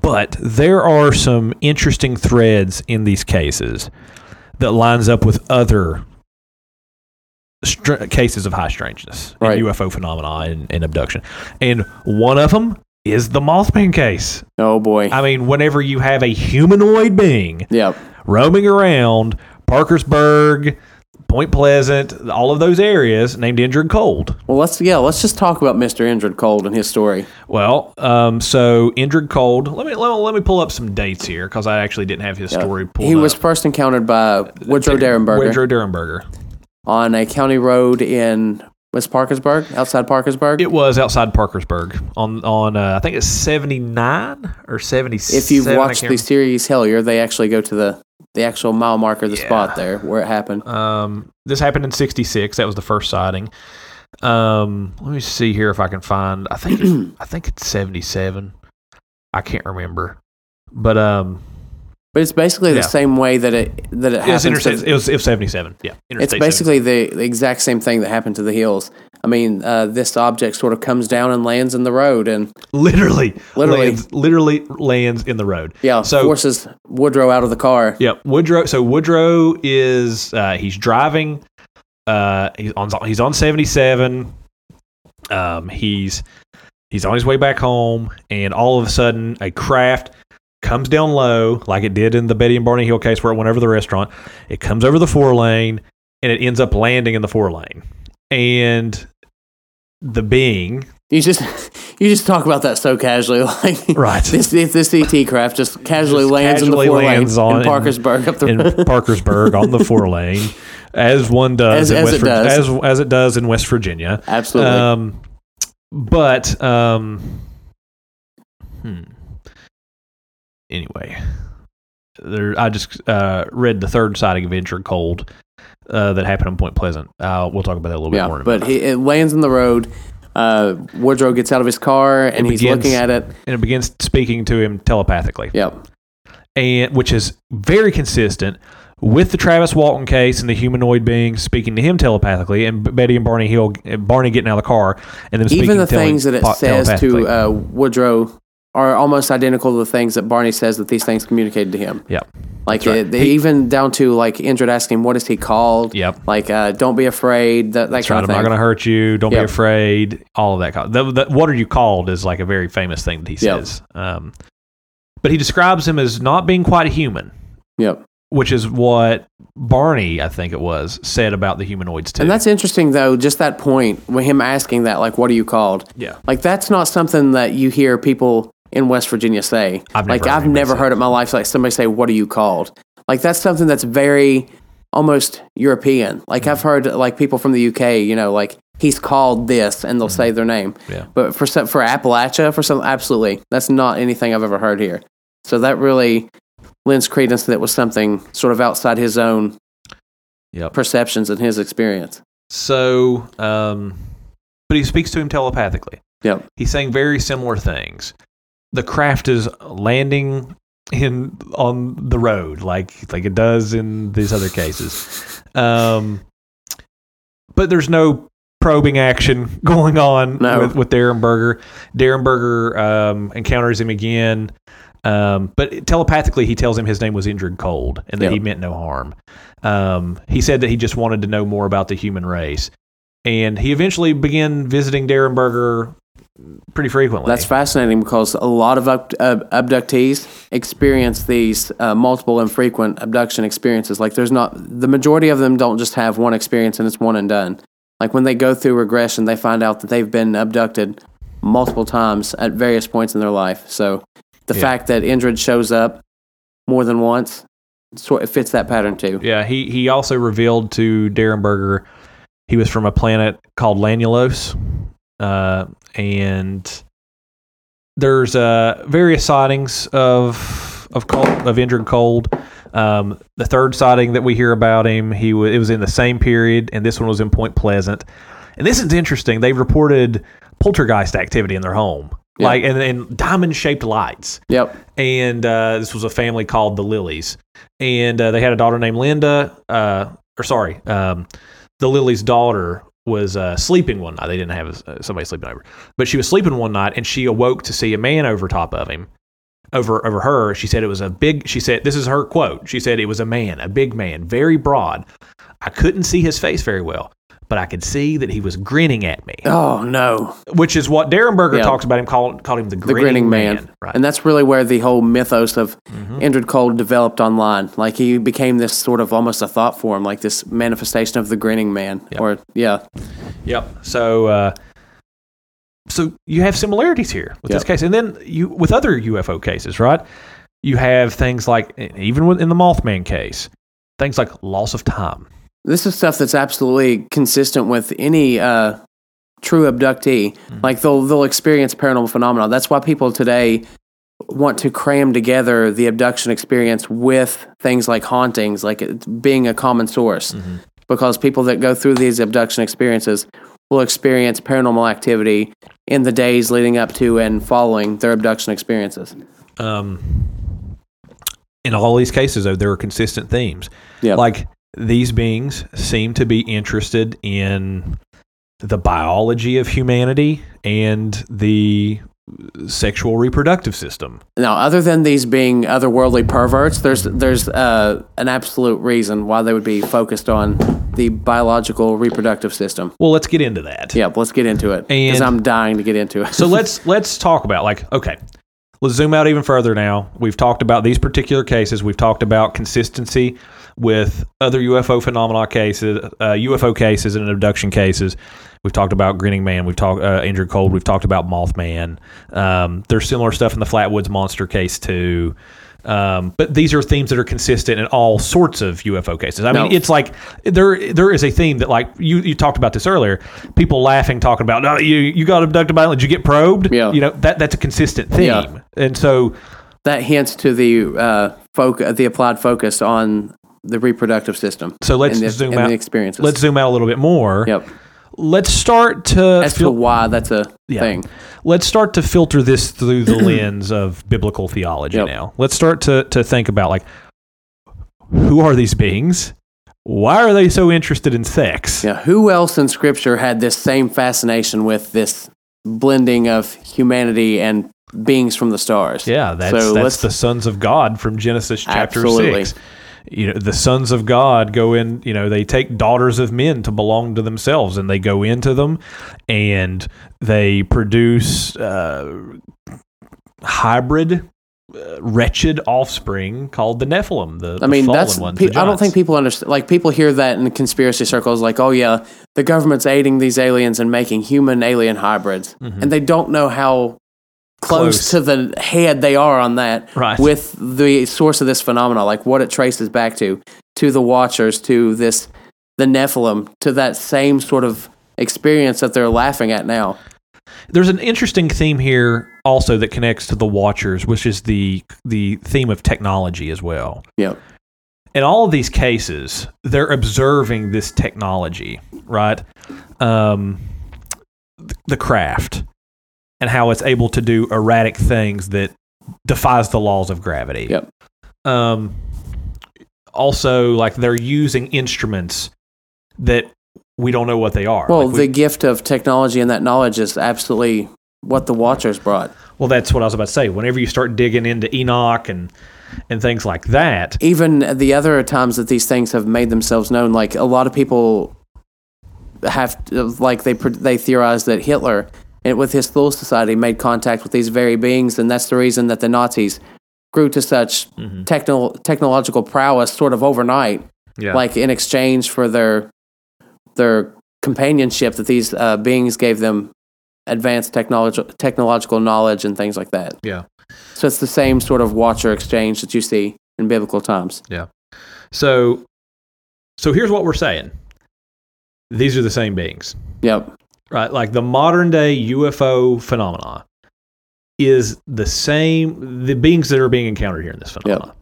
but there are some interesting threads in these cases that lines up with other str- cases of high strangeness Right. and UFO phenomena and, and abduction. And one of them is the Mothman case. Oh boy. I mean, whenever you have a humanoid being yep. roaming around Parkersburg, Point Pleasant, all of those areas named Indrid Cold. Well, let's yeah, let's just talk about Mr. Indrid Cold and his story. Well, um, so Indrid Cold. Let me let me, let me pull up some dates here because I actually didn't have his story pulled. He was up. first encountered by Woodrow Derenberger Woodrow Derenberger. On a county road in West Parkersburg, outside Parkersburg. It was outside Parkersburg on on uh, I think it's seventy nine or seventy. if you've watched the series Hellier, they actually go to the the actual mile marker, the Yeah. spot there where it happened. Um, this happened in '66. That was the first sighting. Um, let me see here if I can find. I think [CLEARS THROAT] I think it's '77. I can't remember, but um, But it's basically Yeah. the same way that it that it it was happens. interstate. to- It was, it was '77. Yeah, it's basically the, the exact same thing that happened to the hills. I mean, uh, this object sort of comes down and lands in the road, and literally, Literally. lands, literally lands in the road. yeah, So- forces Woodrow out of the car. Yep. Woodrow. So Woodrow is uh, he's driving. Uh, he's on he's on seventy seven. Um, he's he's on his way back home, and all of a sudden, a craft comes down low, like it did in the Betty and Barney Hill case where it went over the restaurant. It comes over the four lane and it ends up landing in the four lane. And the being, You just [LAUGHS] you just talk about that so casually, [LAUGHS] like Right. This this, ET craft just casually Just lands casually in the four lands lane on- in Parkersburg up the in [LAUGHS] Parkersburg on the four lane, as one does As- in as West it Vir- does. as as it does in West Virginia. Absolutely. Um, but um, hmm. Anyway, there. I just uh, read the third sighting of Indrid Cold uh, that happened on Point Pleasant. Uh, we'll talk about that a little bit more. but he, it lands in the road. Uh, Woodrow gets out of his car and he's looking at it. and it begins speaking to him telepathically. Yep. and which is very consistent with the Travis Walton case and the humanoid being speaking to him telepathically, and Betty and Barney Hill, Barney getting out of the car, and then Even the things that it po- says to uh, Woodrow are almost identical to the things that Barney says that these things communicated to him. Yep. Like right. it, they He- even down to like Indrid asking what is he called. Yep. Like uh, don't be afraid. That that That's right. kind I'm not going to hurt you. Don't be afraid. All of that. The, the, what are you called is like a very famous thing that he Yep. says. Um, but he describes him as not being quite human, Yep. which is what Barney, I think it was, said about the humanoids too. And that's interesting though. Just that point with him asking that, like, what are you called? yeah. Like that's not something that you hear people in West Virginia say. I've like heard I've never heard it in my life. Like somebody say, "What are you called?" Like that's something that's very almost European. Like Mm-hmm. I've heard like people from the UK, you know, like he's called this, and they'll say their name. Mm-hmm. Yeah. But for some, for Appalachia, for some, absolutely, that's not anything I've ever heard here. So that really lends credence that it was something sort of outside his own Yep. perceptions and his experience. So, um, but he speaks to him telepathically. Yep. He's saying very similar things. The craft is landing in on the road like like it does in these other cases. Um, but there's no probing action [LAUGHS] going on No. with, with Derenberger. Darren Berger um, encounters him again. Um, but telepathically, he tells him his name was Indrid Cold and that Yep. he meant no harm. Um, he said that he just wanted to know more about the human race. And he eventually began visiting Derenberger pretty frequently. That's fascinating because a lot of up, uh, abductees experience these uh, multiple and frequent abduction experiences. Like, there's not the majority of them don't just have one experience and it's one and done. Like when they go through regression, they find out that they've been abducted multiple times at various points in their life. So the Yeah. fact that Indrid shows up more than once sort of fits that pattern too. Yeah, he, he also revealed to Derenberger he was from a planet called Lanulos. Uh, and there's uh, various sightings of of cold, of Indrid Cold. Um, the third sighting that we hear about him, he wa it was in the same period, and this one was in Point Pleasant. And this is interesting. They've reported poltergeist activity in their home, Yeah. like and, and diamond shaped lights Yep. and uh, this was a family called the Lilies, and uh, they had a daughter named Linda. Uh, or sorry, um, the Lily's daughter was uh, sleeping one night. They didn't have uh, somebody sleeping over, but she was sleeping one night, and she awoke to see a man over top of him. Over over her, she said it was a big. She said this is her quote. She said it was a man, a big man, very broad. I couldn't see his face very well, but I could see that he was grinning at me, Oh no, which is what Derenberger Yeah. talks about him. Called called him the the grinning, grinning man, Right. Mm-hmm. and that's really where the whole mythos of Indrid Cold developed online. Like he became this sort of almost a thought form, like this manifestation of the grinning man. Yep. Or yeah, Yep. So, uh, so you have similarities here with this case, and then you with other UFO cases, right? You have things like even with- in the Mothman case, things like loss of time. This is stuff that's absolutely consistent with any uh, true abductee. Like they'll they'll experience paranormal phenomena. That's why people today want to cram together the abduction experience with things like hauntings, like it being a common source. Because people that go through these abduction experiences will experience paranormal activity in the days leading up to and following their abduction experiences. Um, in all these cases, though, there are consistent themes. Yeah. Like these beings seem to be interested in the biology of humanity and the sexual reproductive system. Now, other than these being otherworldly perverts, there's there's uh, an absolute reason why they would be focused on the biological reproductive system. Well, let's get into that. Yep, let's get into it because I'm dying to get into it. so let's [LAUGHS] let's talk about like okay let's zoom out even further now. We've talked about these particular cases. We've talked about consistency with other UFO phenomena cases, uh, UFO cases, and abduction cases. We've talked about Grinning Man. We've talked uh, Indrid Cold. We've talked about Mothman. Um, there's similar stuff in the Flatwoods Monster case too. Um, but these are themes that are consistent in all sorts of UFO cases. I mean, it's like there there is a theme that like you you talked about this earlier. People laughing, talking about, no, you you got abducted by aliens. Did you get probed? Yeah. You know that that's a consistent theme. Yeah. And so That hints to the uh, foc- the applied focus on the reproductive system. so let's the, zoom out. the experiences. Let's zoom out a little bit more. Yep. Let's start to As to why that's a Yeah. thing. let's start to filter this through the [CLEARS THROAT] lens of biblical theology Yep. now. Let's start to to think about like who are these beings? Why are they so interested in sex? Yeah. Who else in Scripture had this same fascination with this blending of humanity and beings from the stars? Yeah, that's So that's the sons of God from Genesis chapter Absolutely. six. You know, the sons of God go in. You know, they take daughters of men to belong to themselves, and they go into them, and they produce uh, hybrid, uh, wretched offspring called the Nephilim. The, I mean, fallen that's. ones, pe- I don't think people understand. Like people hear that in conspiracy circles, like, "Oh yeah, the government's aiding these aliens and making human alien hybrids," and they don't know how close. Close. to the head they are on that Right. with the source of this phenomena, like what it traces back to, to the Watchers, to this, the Nephilim, to that same sort of experience that they're laughing at now. There's an interesting theme here also that connects to the Watchers, which is the the theme of technology as well. Yep. in all of these cases, they're observing this technology, right? Um, the craft and how it's able to do erratic things that defies the laws of gravity. Yep. Um, also, like they're using instruments that we don't know what they are. Well, Like, the gift of technology and that knowledge is absolutely what the Watchers brought. well, that's what I was about to say. Whenever you start digging into Enoch and and things like that, even the other times that these things have made themselves known, like a lot of people have, like they they theorize that Hitler, and with his Thule Society, made contact with these very beings, and that's the reason that the Nazis grew to such Mhm. techno- technological prowess, sort of overnight, yeah, like in exchange for their their companionship that these uh, beings gave them advanced technology technological knowledge and things like that. yeah. So it's the same sort of watcher exchange that you see in biblical times. Yeah. So, so here's what we're saying. These are the same beings, Yep. Right? Like the modern day UFO phenomena is the same. The beings that are being encountered here in this phenomena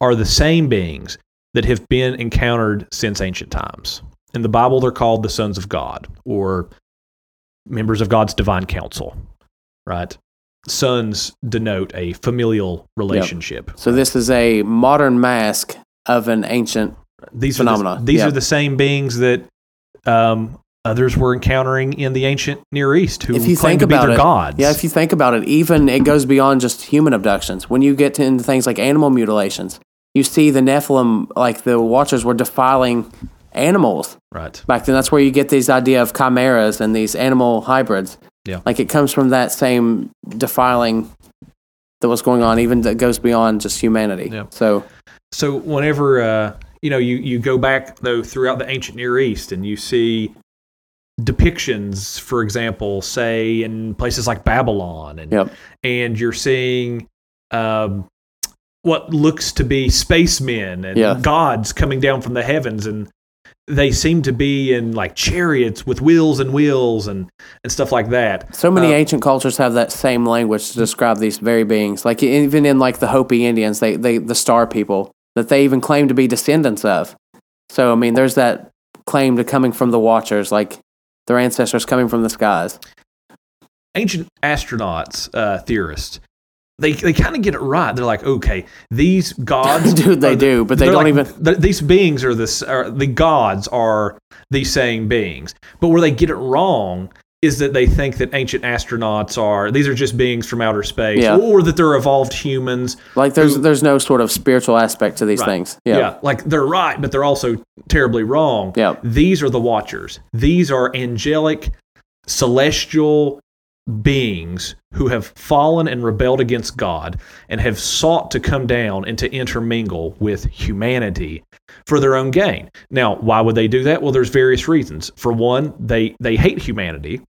are the same beings that have been encountered since ancient times. In the Bible, they're called the sons of God or members of God's divine council, right? Sons denote a familial relationship. So this is a modern mask of an ancient. these phenomena. Are the, these Yeah. are the same beings that um, others were encountering in the ancient Near East, who If you claimed think to be about their it, gods. yeah. If you think about it, even it goes beyond just human abductions. When you get to into things like animal mutilations, you see the Nephilim, like the Watchers, were defiling animals right. back then. That's where you get these idea of chimeras and these animal hybrids. Yeah. Like it comes from that same defiling that was going on, even that goes beyond just humanity. Yeah. So So whenever uh, you know you you go back though throughout the ancient Near East and you see depictions, for example, say in places like Babylon, and Yep. and you're seeing. Um, what looks to be spacemen and Yeah. gods coming down from the heavens and they seem to be in like chariots with wheels and wheels and, and stuff like that. So many Uh, ancient cultures have that same language to describe these very beings. Like even in like the Hopi Indians, they, they the star people that they even claim to be descendants of. So I mean, there's that claim to coming from the Watchers, like their ancestors coming from the skies. ancient astronauts uh, theorists they, they kind of get it right they're like okay these gods [LAUGHS] Dude, they the- do, but they don't like- even. th- these beings are this are the gods are these same beings but where they get it wrong is that they think that ancient astronauts are these are just beings from outer space Yeah. or that they're evolved humans Like there's who- there's no sort of spiritual aspect to these Right. things. Yeah. like they're right but they're also terribly wrong Yeah. these are the watchers these are angelic celestial beings who have fallen and rebelled against God and have sought to come down and to intermingle with humanity for their own gain. Now, why would they do that? Well, there's various reasons. For one, they they hate humanity.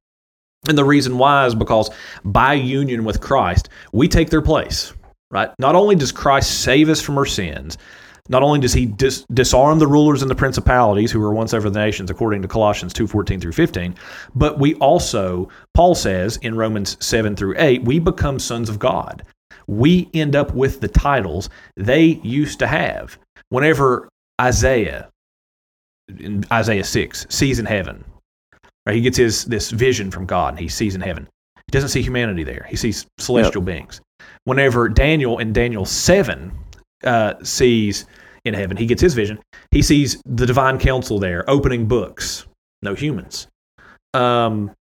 And the reason why is because by union with Christ, we take their place, right? Not only does Christ save us from our sins, not only does he dis- disarm the rulers and the principalities who were once over the nations, according to Colossians 2 14 through 15, but we also, Paul says in Romans 7 through 8, we become sons of God. We end up with the titles they used to have. Whenever Isaiah, in Isaiah 6, sees in heaven, right, he gets his this vision from God and he sees in heaven. He doesn't see humanity there, he sees celestial yep. beings. Whenever Daniel in Daniel 7 uh, sees in heaven. He gets his vision. He sees the divine council there opening books, no humans. Um,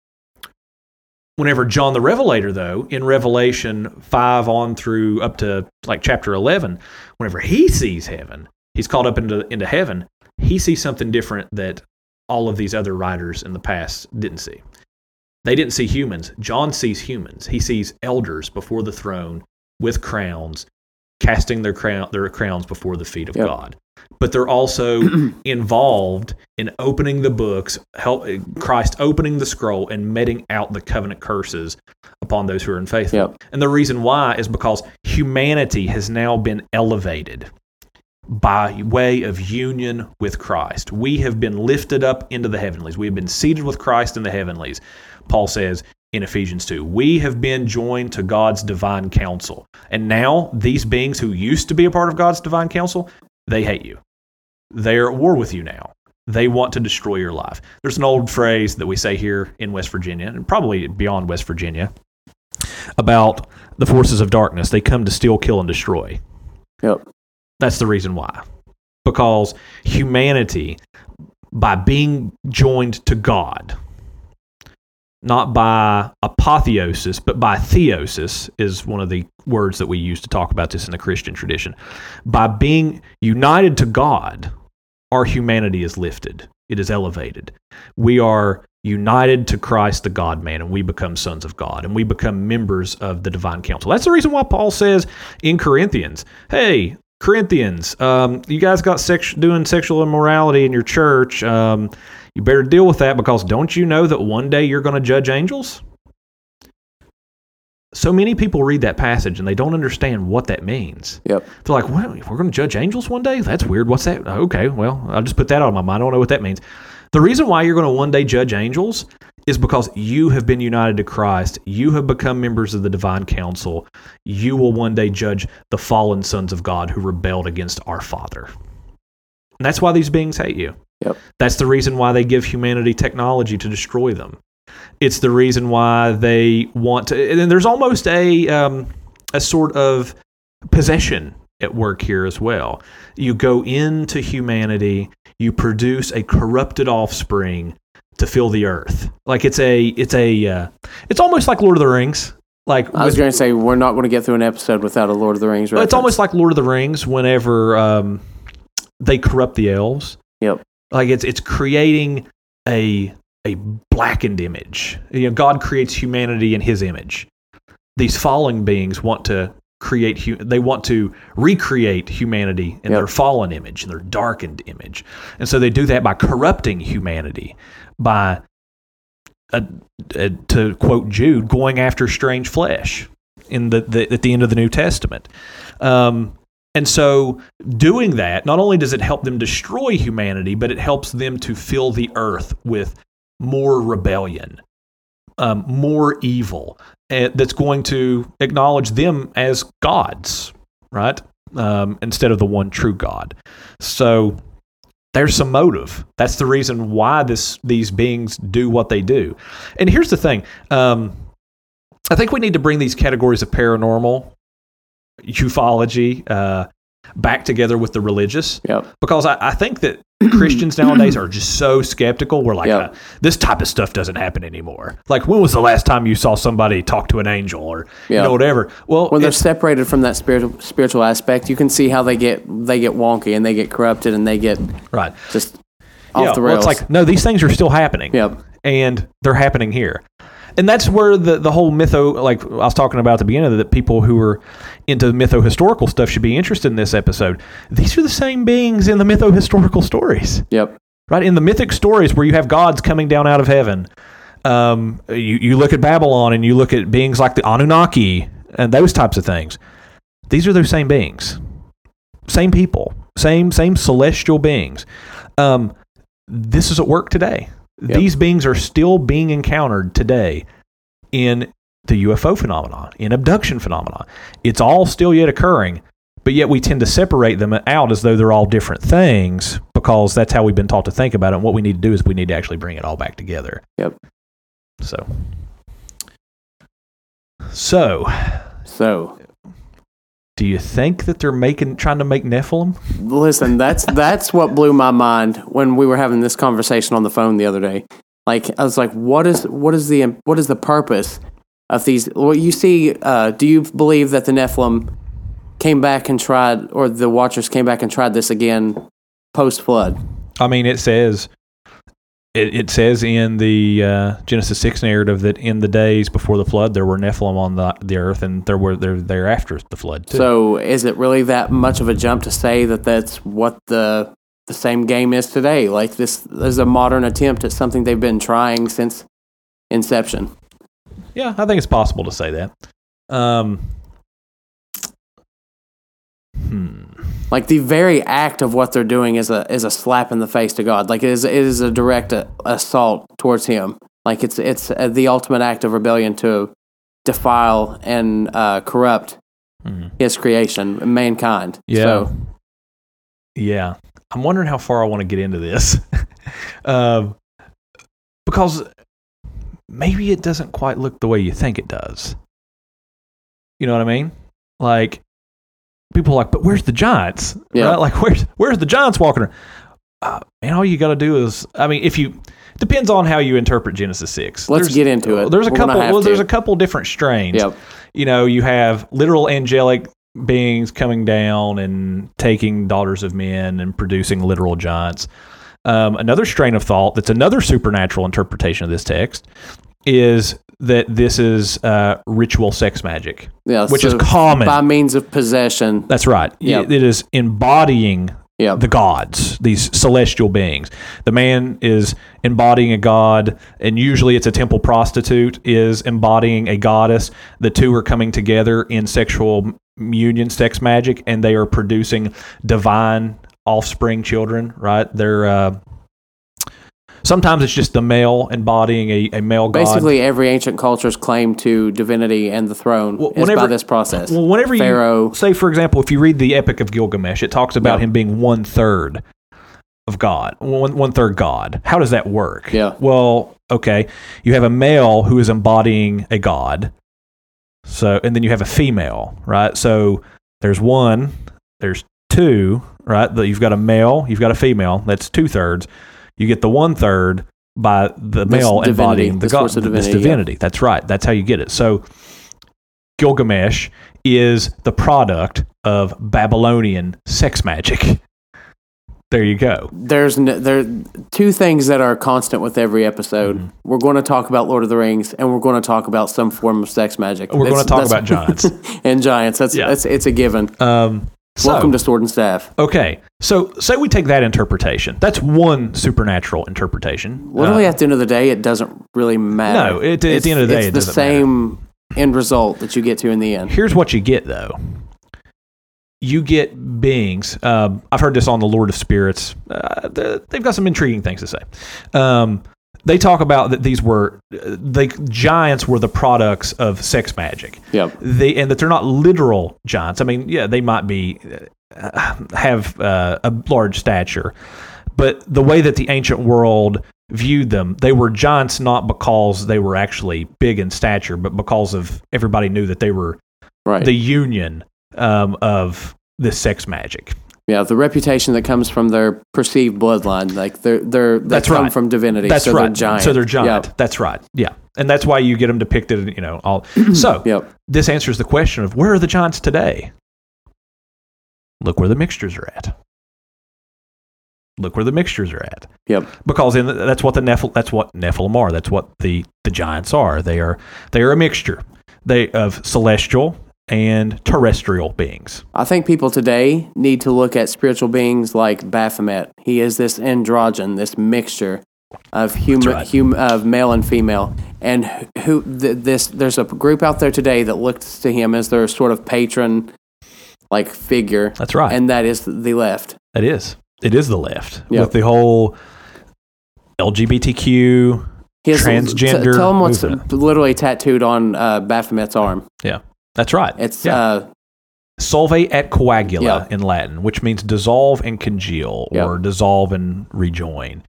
whenever John the Revelator, though, in Revelation 5 on through up to like chapter 11, whenever he sees heaven, he's called up into, into heaven, he sees something different that all of these other writers in the past didn't see. They didn't see humans. John sees humans. He sees elders before the throne with crowns casting their crown their crowns before the feet of yep. God. But they're also [CLEARS THROAT] involved in opening the books, help Christ opening the scroll and meting out the covenant curses upon those who are unfaithful. Yep. And the reason why is because humanity has now been elevated by way of union with Christ. We have been lifted up into the heavenlies. We have been seated with Christ in the heavenlies. Paul says, in Ephesians 2. We have been joined to God's divine council. And now, these beings who used to be a part of God's divine council, they hate you. They're at war with you now. They want to destroy your life. There's an old phrase that we say here in West Virginia, and probably beyond West Virginia, about the forces of darkness. They come to steal, kill, and destroy. Yep. That's the reason why. Because humanity, by being joined to God, not by apotheosis, but by theosis, is one of the words that we use to talk about this in the Christian tradition. By being united to God, our humanity is lifted, it is elevated. We are united to Christ, the God man, and we become sons of God, and we become members of the divine council. That's the reason why Paul says in Corinthians, hey, Corinthians, um, you guys got sex- doing sexual immorality in your church. Um, you better deal with that because don't you know that one day you're going to judge angels? So many people read that passage and they don't understand what that means. Yep. They're like, well, we're going to judge angels one day? That's weird. What's that? Okay, well, I'll just put that on my mind. I don't know what that means. The reason why you're going to one day judge angels is because you have been united to Christ. You have become members of the divine council. You will one day judge the fallen sons of God who rebelled against our Father. And that's why these beings hate you. Yep. That's the reason why they give humanity technology to destroy them. It's the reason why they want to. And there's almost a um, a sort of possession at work here as well. You go into humanity, you produce a corrupted offspring to fill the earth. Like it's a it's a uh, it's almost like Lord of the Rings. Like I was going to say, we're not going to get through an episode without a Lord of the Rings. Reference. It's almost like Lord of the Rings. Whenever um, they corrupt the elves, yep, like it's it's creating a a blackened image. You know, God creates humanity in His image. These fallen beings want to create. They want to recreate humanity in yep. their fallen image, in their darkened image, and so they do that by corrupting humanity, by uh, uh, to quote Jude, going after strange flesh in the, the at the end of the New Testament. Um, and so, doing that, not only does it help them destroy humanity, but it helps them to fill the earth with more rebellion, um, more evil uh, that's going to acknowledge them as gods, right? Um, instead of the one true God. So, there's some motive. That's the reason why this these beings do what they do. And here's the thing. Um, I think we need to bring these categories of paranormal ufology uh, back together with the religious. Yep. Because I, I think that [CLEARS THROAT] Christians nowadays are just so skeptical. We're like, yep. uh, this type of stuff doesn't happen anymore. Like, when was the last time you saw somebody talk to an angel or yep. you know whatever? Well, when they're separated from that spiritual spiritual aspect, you can see how they get they get wonky and they get corrupted and they get right just off yeah, the rails. Well, it's like no, these things are still happening. Yep. And they're happening here. and that's where the the whole mytho, like I was talking about at the beginning, of that people who are into mytho historical stuff should be interested in this episode. These are the same beings in the mytho historical stories, Yep. right? In the mythic stories where you have gods coming down out of heaven. Um, you you look at Babylon and you look at beings like the Anunnaki and those types of things. These are those same beings, same people, same same celestial beings. Um, this is at work today. Yep. These beings are still being encountered today in the UFO phenomenon, in abduction phenomenon. It's all still yet occurring, but yet we tend to separate them out as though they're all different things because that's how we've been taught to think about it. And what we need to do is we need to actually bring it all back together. Yep. So, so So do you think that they're making trying to make Nephilim? listen, that's that's what blew my mind when we were having this conversation on the phone the other day. Like I was like, what is what is the what is the purpose of these? Well, you see, uh, do you believe that the Nephilim came back and tried, or the Watchers came back and tried this again post flood? I mean, it says it, it says in the uh, Genesis six narrative that in the days before the flood there were Nephilim on the the earth, and there were there there after the flood too. So is it really that much of a jump to say that that's what the the same game is today? Like this is a modern attempt at something they've been trying since inception. Yeah, I think it's possible to say that. Um, hmm. Like the very act of what they're doing is a is a slap in the face to God. Like it is it is a direct uh assault towards Him. Like it's it's uh, the ultimate act of rebellion to defile and uh, corrupt Mhm. His creation, mankind. Yeah. So, Yeah. I'm wondering how far I want to get into this. [LAUGHS] um, because maybe it doesn't quite look the way you think it does. You know what I mean? Like, people are like, but where's the giants? Yeah. Right? Like, [LAUGHS] where's, where's the giants walking around? Uh, man, all you got to do is, I mean, if you, depends on how you interpret Genesis 6. Let's There's- get into it. There's a We're couple, well, there's to. a couple different strains yep. you know, you have literal angelic beings coming down and taking daughters of men and producing literal giants. Um, another strain of thought that's another supernatural interpretation of this text is that this is uh, ritual sex magic, Yeah. which so is common. by means of possession. That's right. Yep. It is embodying Yep. the gods, these celestial beings. The man is embodying a god, and usually it's a temple prostitute is embodying a goddess. The two are coming together in sexual union, sex magic, and they are producing divine offspring children. Right? They're uh, sometimes it's just the male embodying a, a male god. Basically, every ancient culture's claim to divinity and the throne Well, is by this process. Well, whenever Pharaoh. you say, for example, if you read the Epic of Gilgamesh, it talks about Yeah. him being one third of God, one one third God. How does that work? Yeah. Well, okay, you have a male who is embodying a god, so and then you have a female, right? So there's one, there's two, right? The- You've got a male, you've got a female. That's two thirds. You get the one third by the This male divinity, embodying the this god, of this divinity, yeah. That's right. That's how you get it. So Gilgamesh is the product of Babylonian sex magic. There you go. there's n- there two things that are constant with every episode. Mm-hmm. We're going to talk about Lord of the Rings, and we're going to talk about some form of sex magic. We're going to talk about giants. [LAUGHS] and giants. That's Yeah. that's it's a given. Um, so, Welcome to Sword and Staff. okay. So say we take that interpretation. That's one supernatural interpretation. Literally, Uh, at the end of the day, it doesn't really matter. No, it- at the It's- end of the day, it's it the same end result that you get to in the end. Here's what you get though. You get beings. Um, I've heard this on the Lord of Spirits. Uh, they've got some intriguing things to say. Um, they talk about that these were the giants were the products of sex magic. Yep. They and that they're not literal giants. I mean, yeah, they might be uh, have uh, a large stature, but the way that the ancient world viewed them, they were giants not because they were actually big in stature, but because of everybody knew that they were Right. the union um, of this sex magic. Yeah, the reputation that comes from their perceived bloodline, like they're they're they That's come right. from divinity. That's so right. They're giant. So they're giant. Yep. That's right. Yeah, and that's why you get them depicted. You know, all. [CLEARS THROAT] So Yep. this answers the question of where are the giants today? Look where the mixtures are at. look where the mixtures are at. Yep. Because in the, that's what the Nephil, that's what Nephilim are. That's what the the giants are. They are they are a mixture they of celestial and terrestrial beings. I think people today need to look at spiritual beings like Baphomet. He is this androgen, this mixture of human, right. hum, of male and female, and who th- this. There's a group out there today that looks to him as their sort of patron, like figure. That's right. and that is the left. That is. It is the left Yep. with the whole LGBTQ. Has- Transgender t- tell him what's movement. literally tattooed on uh, Baphomet's arm. Yeah, that's right. It's yeah. uh, solve et coagula Yeah. in Latin, which means dissolve and congeal Yeah. or dissolve and rejoin.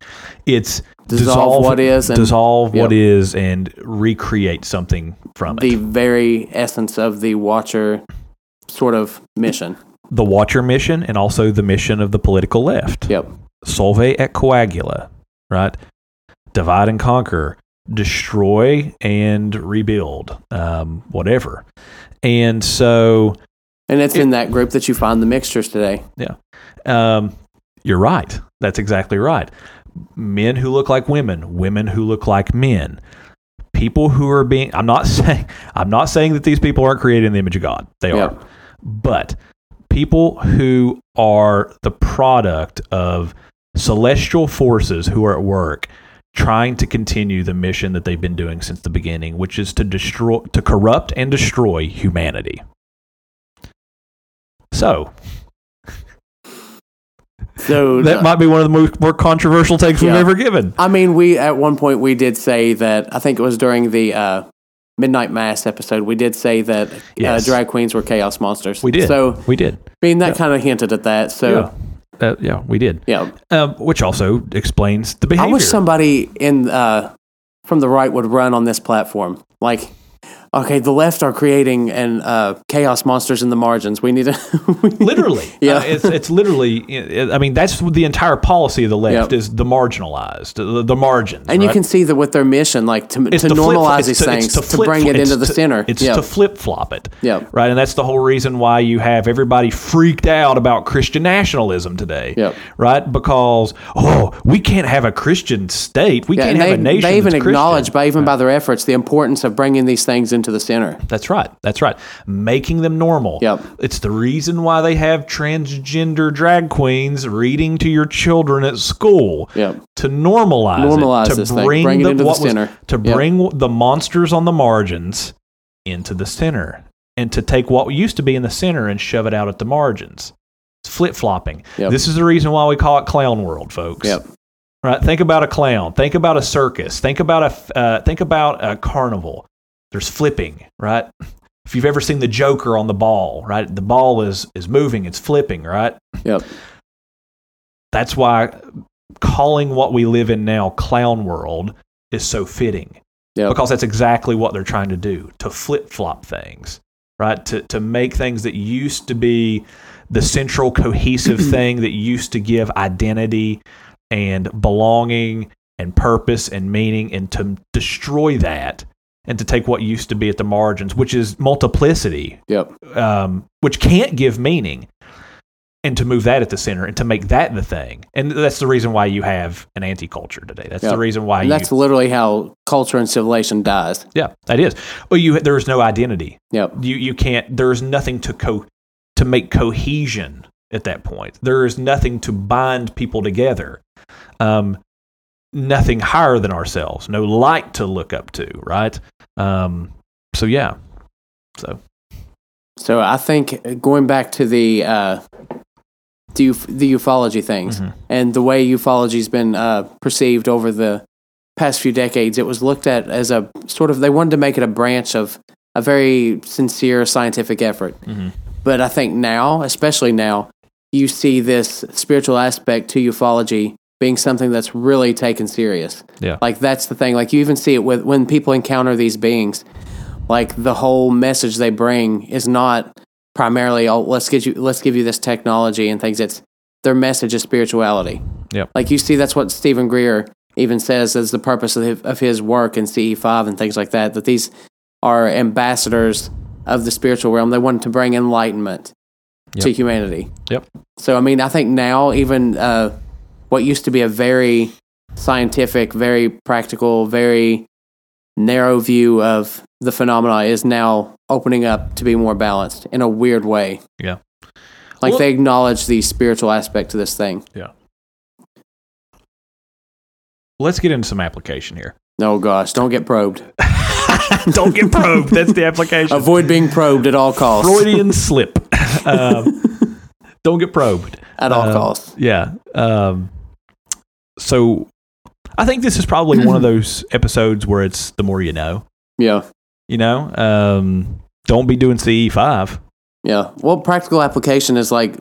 It's Dissolve what is and- dissolve what Yep. is and recreate something from the it. The very essence of the Watcher sort of mission. The Watcher mission and also the mission of the political left. Yep. Solve et coagula, right? Divide and conquer, destroy and rebuild, um, whatever. And so And it's in that group that you find the mixtures today. Yeah. Um, you're right. That's exactly right. Men who look like women, women who look like men, people who are being. I'm not [LAUGHS] saying. I'm not saying that these people aren't created in the image of God. They Yeah. are, but people who are the product of celestial forces who are at work trying to continue the mission that they've been doing since the beginning which is to destroy to corrupt and destroy humanity so So that might be one of the most, more controversial takes we've ever given. I mean, we at one point we did say that. I think it was during the uh, Midnight Mass episode. We did say that Yes. uh, drag queens were chaos monsters. We did. So, we did. I mean, that kind of hinted at that. So, yeah, uh, yeah, we did. yeah. Um, which also explains the behavior. I wish somebody in uh, from the right would run on this platform. Like, okay, the left are creating and uh, chaos monsters in the margins. We need to [LAUGHS] literally, Yeah. Uh, it's it's literally. I mean, that's the entire policy of the left Yep. is the marginalized, the, the margins, And you can see that with their mission, like to, to to normalize these to- things, to flip- bring it into the center. It's yeah. to flip flop it. Yeah. Right. And that's the whole reason why you have everybody freaked out about Christian nationalism today. Yep. Right. Because, oh, we can't have a Christian state. We yeah, can't have they, a nation. they even acknowledge, by even by their efforts, the importance of bringing these things into the center. That's right. That's right. Making them normal. Yep. It's the reason why they have transgender drag queens reading to your children at school. Yep. To normalize, Normalize it, to this thing. bring, Bring it the, into the what was- center. to Yep. bring the monsters on the margins into the center, and to take what used to be in the center and shove it out at the margins. It's flip flopping. Yep. This is the reason why we call it clown world, folks. Yep. Right. Think about a clown. Think about a circus. Think about a uh, think about a carnival. There's flipping, right? If you've ever seen the Joker on the ball, right? The ball is is moving. It's flipping, right? Yep. That's why calling what we live in now clown world is so fitting. Yep. Because that's exactly what they're trying to do to flip flop things, right? To, to make things that used to be the central cohesive [CLEARS THROAT] thing that used to give identity and belonging and purpose and meaning, and to destroy that and to take what used to be at the margins, which is multiplicity, Yep. um, which can't give meaning, and to move that at the center and to make that the thing. And that's the reason why you have an anti culture today. That's Yep. the reason why you. that's literally how culture and civilization dies. yeah, that is. Well, you there's no identity. Yep. You you can't. There's nothing to co to make cohesion at that point. There is nothing to bind people together. Um, nothing higher than ourselves. No light to look up to. Right. Um. So yeah. So So I think going back to the uh, the, the ufology things Mhm. and the way ufology's been uh, perceived over the past few decades, it was looked at as a sort of they wanted to make it a branch of a very sincere scientific effort. Mhm. But I think now, especially now, you see this spiritual aspect to ufology being something that's really taken serious. yeah. Like that's the thing. Like you even see it with when people encounter these beings. Like the whole message they bring is not primarily, oh, let's get you, let's give you this technology and things. It's their message is spirituality. Yeah. Like you see, that's what Steven Greer even says is the purpose of his, of his work in CE5 and things like that. That these are ambassadors of the spiritual realm. They want to bring enlightenment to humanity. Yep. So I mean, I think now even uh, what used to be a very scientific, very practical, very narrow view of the phenomena is now opening up to be more balanced in a weird way. Yeah. Like Well- they acknowledge the spiritual aspect to this thing. Yeah. Let's get into some application here. Oh gosh, don't get probed. [LAUGHS] Don't get probed. That's the application. [LAUGHS] Avoid being probed at all costs. Freudian slip. [LAUGHS] Um, don't get probed. At all Um, costs. Yeah. Um, so I think this is probably one of [LAUGHS] those episodes where it's the more you know. Yeah. You know, um, don't be doing CE five. Yeah. Well, practical application is like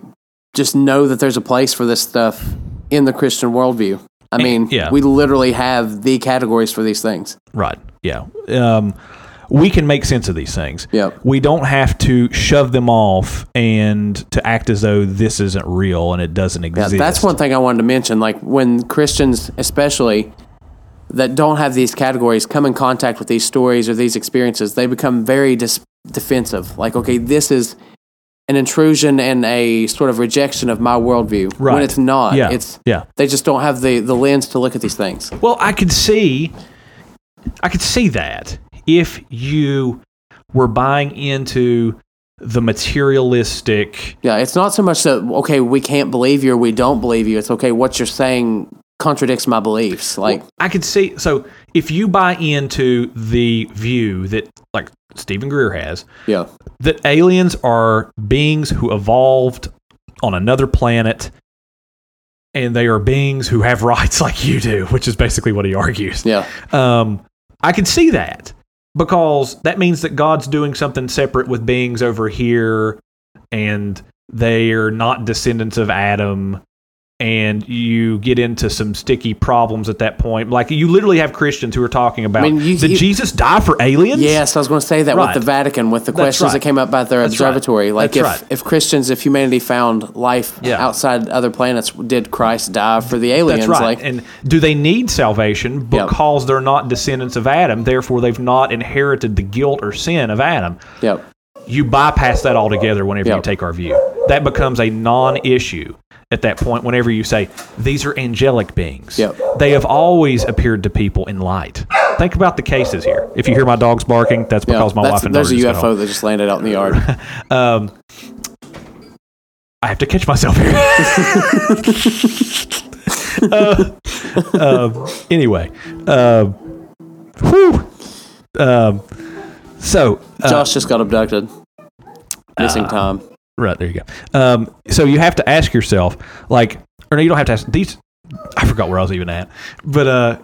just know that there's a place for this stuff in the Christian worldview. I And- mean, yeah. we literally have the categories for these things. Right. Yeah. Um, we can make sense of these things. Yeah. We don't have to shove them off and to act as though this isn't real and it doesn't exist. Yeah, that's one thing I wanted to mention. Like when Christians, especially that don't have these categories, come in contact with these stories or these experiences, they become very dis- defensive. Like, okay, this is an intrusion and a sort of rejection of my worldview. Right. When it's not. Yeah. It's Yeah. they just don't have the, the lens to look at these things. Well, I could see, I could see that if you were buying into the materialistic. Yeah, it's not so much that okay, we can't believe you or we don't believe you. It's okay, what you're saying contradicts my beliefs. Like, I could see. So if you buy into the view that, like Steven Greer has, yeah, that aliens are beings who evolved on another planet. And they are beings who have rights [LAUGHS] like you do, which is basically what he argues. yeah, Um, I could see that because that means that God's doing something separate with beings over here, and they are not descendants of Adam. And you get into some sticky problems at that point. Like you literally have Christians who are talking about mean, you- did you- Jesus die for aliens? yes. I was going to say that Right. with the Vatican, with the That's questions right. that came up about their That's right. observatory. Like, That's if right. if Christians, if humanity found life Yeah. outside other planets, did Christ die for the aliens? That's right. Like, and do they need salvation because they're not descendants of Adam? Therefore, they've not inherited the guilt or sin of Adam. yeah, you bypass that altogether whenever Yeah. you take our view. That becomes a non issue at that point whenever you say, these are angelic beings. Yep. They have always appeared to people in light. Think about the cases here. If you hear my dogs barking, that's yeah. because my That's- wife and there's a just got home. UFO that just landed out in the [LAUGHS] yard. Um, I have to catch myself here. [LAUGHS] uh, um, anyway, uh, whew. Um, so uh, Josh just got abducted. Missing uh, time. Right there you go. Um, so you have to ask yourself, like, or no, you don't have to ask these. I forgot where I was even at, but uh,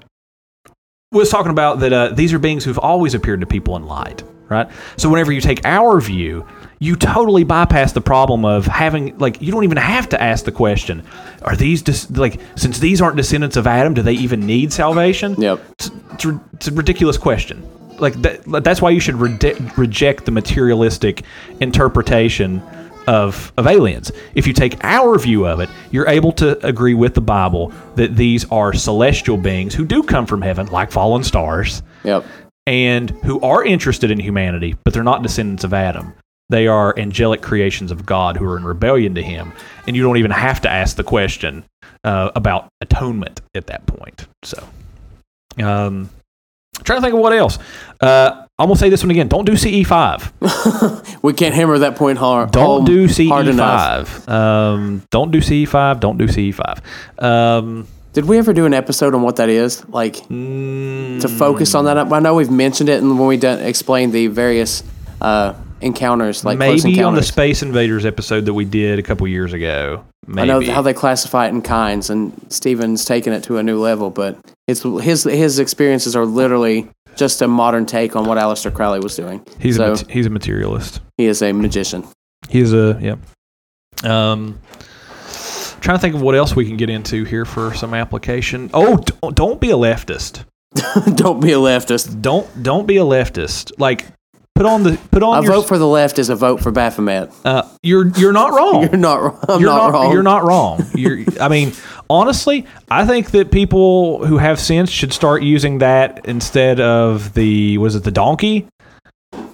was talking about that uh, these are beings who've always appeared to people in light, right? So whenever you take our view, you totally bypass the problem of having like you don't even have to ask the question: Are these dis- like since these aren't descendants of Adam, do they even need salvation? Yep. It's, it's, a- it's a ridiculous question. Like that, that's why you should rede- reject the materialistic interpretation of of aliens. If you take our view of it, you're able to agree with the Bible that these are celestial beings who do come from heaven, like fallen stars, Yep. and who are interested in humanity, but they're not descendants of Adam. They are angelic creations of God who are in rebellion to Him, and you don't even have to ask the question uh, about atonement at that point. So, um, trying to think of what else. Uh, I'm gonna say this one again. Don't do CE five. [LAUGHS] We can't hammer that point hard. Don't do CE5. Um, don't do CE five. Don't do CE five. Um, Did we ever do an episode on what that is? Like mm, to focus on that. I know we've mentioned it, and when we done, explained the various uh, encounters, like close maybe on the. Space Invaders episode that we did a couple years ago. I know how they classify it in kinds, and Steven's taken it to a new level. But it's his his experiences are literally just a modern take on what Aleister Crowley was doing. He's so a mat- he's a materialist. he is a magician. He's a yeah. Um, trying to think of what else we can get into here for some application. Oh, don't, don't be a leftist. [LAUGHS] Don't be a leftist. Don't don't be a leftist. Like put on the put on A your vote for the left is a vote for Baphomet. uh, you're you're not wrong. [LAUGHS] You're not. wrong. I'm you're not, wrong. You're not wrong. You're. I mean, honestly, I think that people who have sense should start using that instead of the was it the donkey?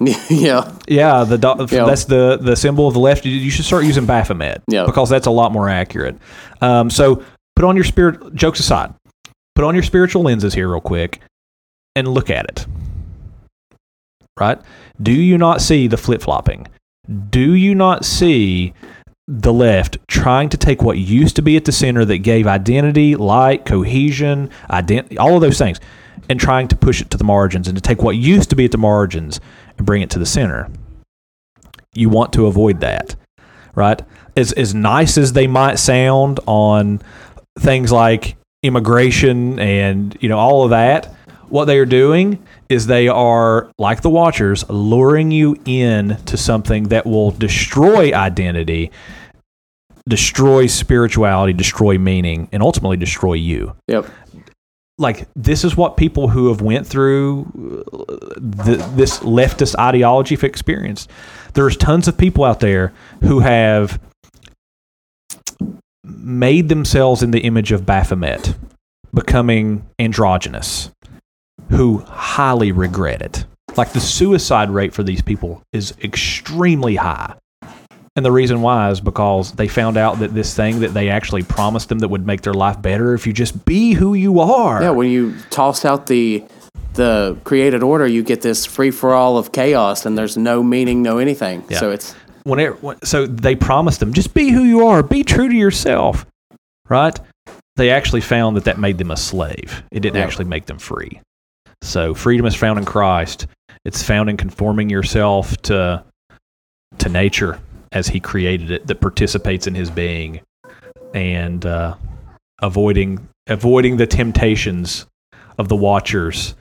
[LAUGHS] yeah. Yeah, the do- Yeah. that's the the symbol of the left. You- You should start using Baphomet. Yeah. because that's a lot more accurate. Um, so put on your spirit. Jokes aside, put on your spiritual lenses here, real quick, and look at it. Right? Do you not see the flip flopping? Do you not see the left trying to take what used to be at the center that gave identity, light, cohesion, identity, all of those things, and trying to push it to the margins and to take what used to be at the margins and bring it to the center? You want to avoid that, right? As as nice as they might sound on things like immigration and you know all of that, what they are doing is they are like the watchers luring you in to something that will destroy identity destroy spirituality destroy meaning and ultimately destroy you. Yep. like this is what people who have went through uh, the, this leftist ideology have experienced. There's tons of people out there who have made themselves in the image of baphomet becoming androgynous who highly regret it like the suicide rate for these people is extremely high and the reason why is because they found out that this thing that they actually promised them that would make their life better if you just be who you are Yeah, when you toss out the the created order, you get this free for all of chaos, and there's no meaning, no anything. Yeah. So it's whenever when- so they promised them just be who you are be true to yourself right they actually found that that made them a slave it didn't Yeah. actually make them free so freedom is found in christ it's found in conforming yourself to to nature as he created it that participates in his being and uh, avoiding avoiding the temptations of the watchers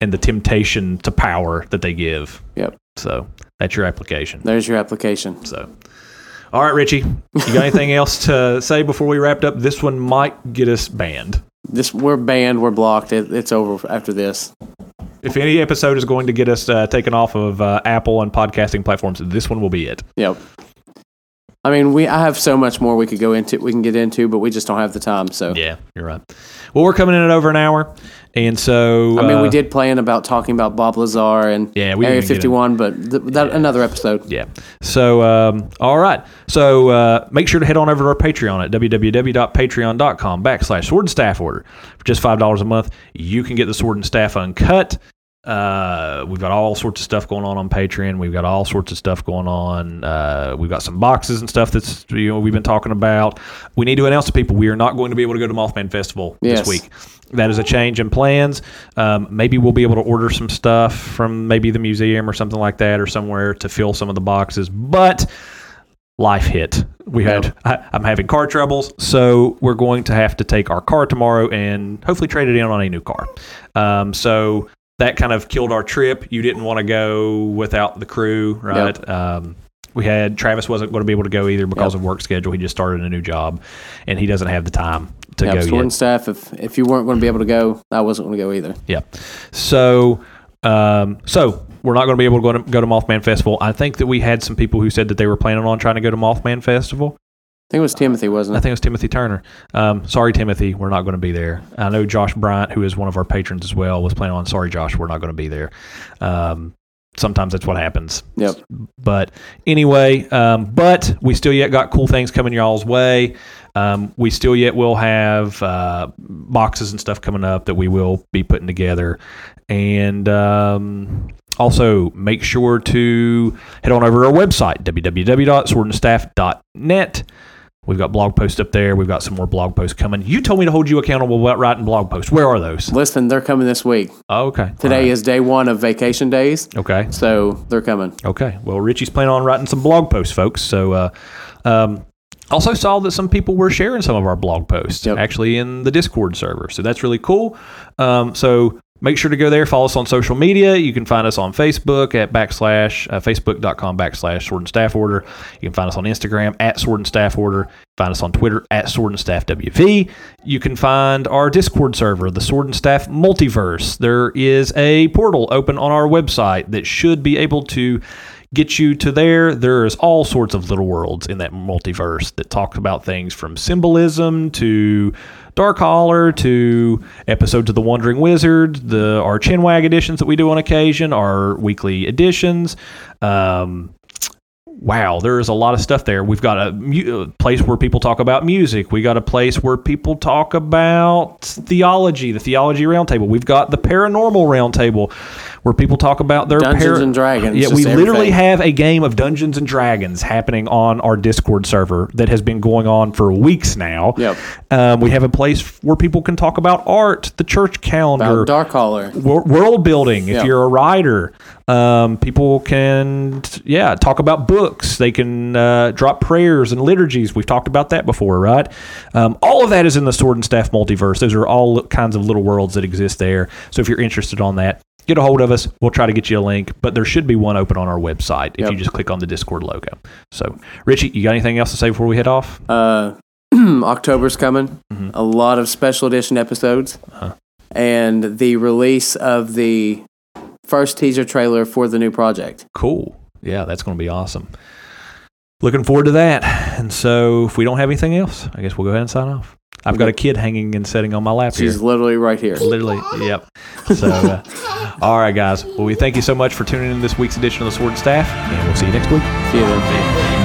and the temptation to power that they give Yep. so that's your application there's your application. so, all right, Ritchie, you got anything [LAUGHS] else to say before we wrapped up? This one might get us banned. This we're banned, we're blocked. It, it's over after this. If any episode is going to get us uh, taken off of uh, Apple and podcasting platforms, this one will be it. Yep. I mean, we I have so much more we could go into, we can get into, but we just don't have the time. So Yeah, you're right. Well, we're coming in at over an hour, and so I mean, uh, we did plan about talking about Bob Lazar and Yeah, we Area 51, but th- that another episode. Yeah. So, um, all right. So, uh, make sure to head on over to our Patreon at www.patreon.com backslash sword and staff order. For just $5 a month, you can get the sword and staff uncut. Uh, we've got all sorts of stuff going on on Patreon. We've got all sorts of stuff going on. Uh, we've got some boxes and stuff that's, you know, we've been talking about. We need to announce to people we are not going to be able to go to Mothman Festival Yes. this week. That is a change in plans. Um, maybe we'll be able to order some stuff from maybe the museum or something like that or somewhere to fill some of the boxes. But life hit. We had I, I'm having car troubles, so we're going to have to take our car tomorrow and hopefully trade it in on a new car. Um, so that kind of killed our trip. You didn't want to go without the crew, right? Um, we had Travis wasn't going to be able to go either because Yep. of work schedule. He just started a new job, and he doesn't have the time to Yeah, go sword yet. staff. If if you weren't going to be able to go, I wasn't going to go either. Yeah. So, um, so we're not going to be able to go to, go to Mothman Festival. I think that we had some people who said that they were planning on trying to go to Mothman Festival. I think it was Timothy, wasn't it? I think it was Timothy Turner. Um, sorry, Timothy, we're not going to be there. I know Josh Bryant, who is one of our patrons as well, was planning on. Sorry, Josh, we're not going to be there. Um, sometimes that's what happens. Yep. But anyway, um, but we still yet got cool things coming y'all's way. Um, we still yet will have uh, boxes and stuff coming up that we will be putting together, and um, also make sure to head on over to our website www.swordandstaff.net. We've got blog posts up there. We've got some more blog posts coming. You told me to hold you accountable about writing blog posts. Where are those? Listen, they're coming this week. Oh, okay. Today right. is day one of vacation days, okay. so they're coming. Okay. Well, Ritchie's planning on writing some blog posts, folks. So, uh, um, also saw that some people were sharing some of our blog posts Yep. actually in the Discord server. So that's really cool. Um, so make sure to go there. Follow us on social media. You can find us on Facebook at backslash uh, facebook.com backslash sword and staff order. You can find us on Instagram at sword and staff order. Find us on Twitter at sword and staff WV. You can find our Discord server, the sword and staff multiverse. There is a portal open on our website that should be able to get you to there. There's all sorts of little worlds in that multiverse that talk about things from symbolism to Dark Holler to episodes of The Wandering Wizard, the our Chinwag editions that we do on occasion, our weekly editions. Um, wow, there's a lot of stuff there. We've got a, mu- a place where people talk about music. We got a place where people talk about theology, the theology roundtable. We've got the paranormal roundtable where people talk about their Dungeons and Dragons, Yeah, we literally everything. have a game of Dungeons and Dragons happening on our Discord server that has been going on for weeks now. Yep. Um, we have a place where people can talk about art, the church calendar, About Dark Holler. wor- world building if Yeah. you're a writer um, people can yeah talk about books they can uh, drop prayers and liturgies we've talked about that before right um, all of that is in the sword and staff multiverse those are all kinds of little worlds that exist there so if you're interested on that get a hold of us we'll try to get you a link but there should be one open on our website if Yep. you just click on the discord logo so ritchie you got anything else to say before we head off Uh, [CLEARS THROAT] October's coming. Mm-hmm. A lot of special edition episodes, Uh-huh. and the release of the first teaser trailer for the new project. Cool. Yeah, that's going to be awesome. Looking forward to that. And so, if we don't have anything else, I guess we'll go ahead and sign off. I've got a kid hanging and sitting on my lap She's here. literally right here. Literally, yep. So, uh, all right, guys. Well, we thank you so much for tuning in this week's edition of the Sword and Staff, and we'll see you next week. See you then.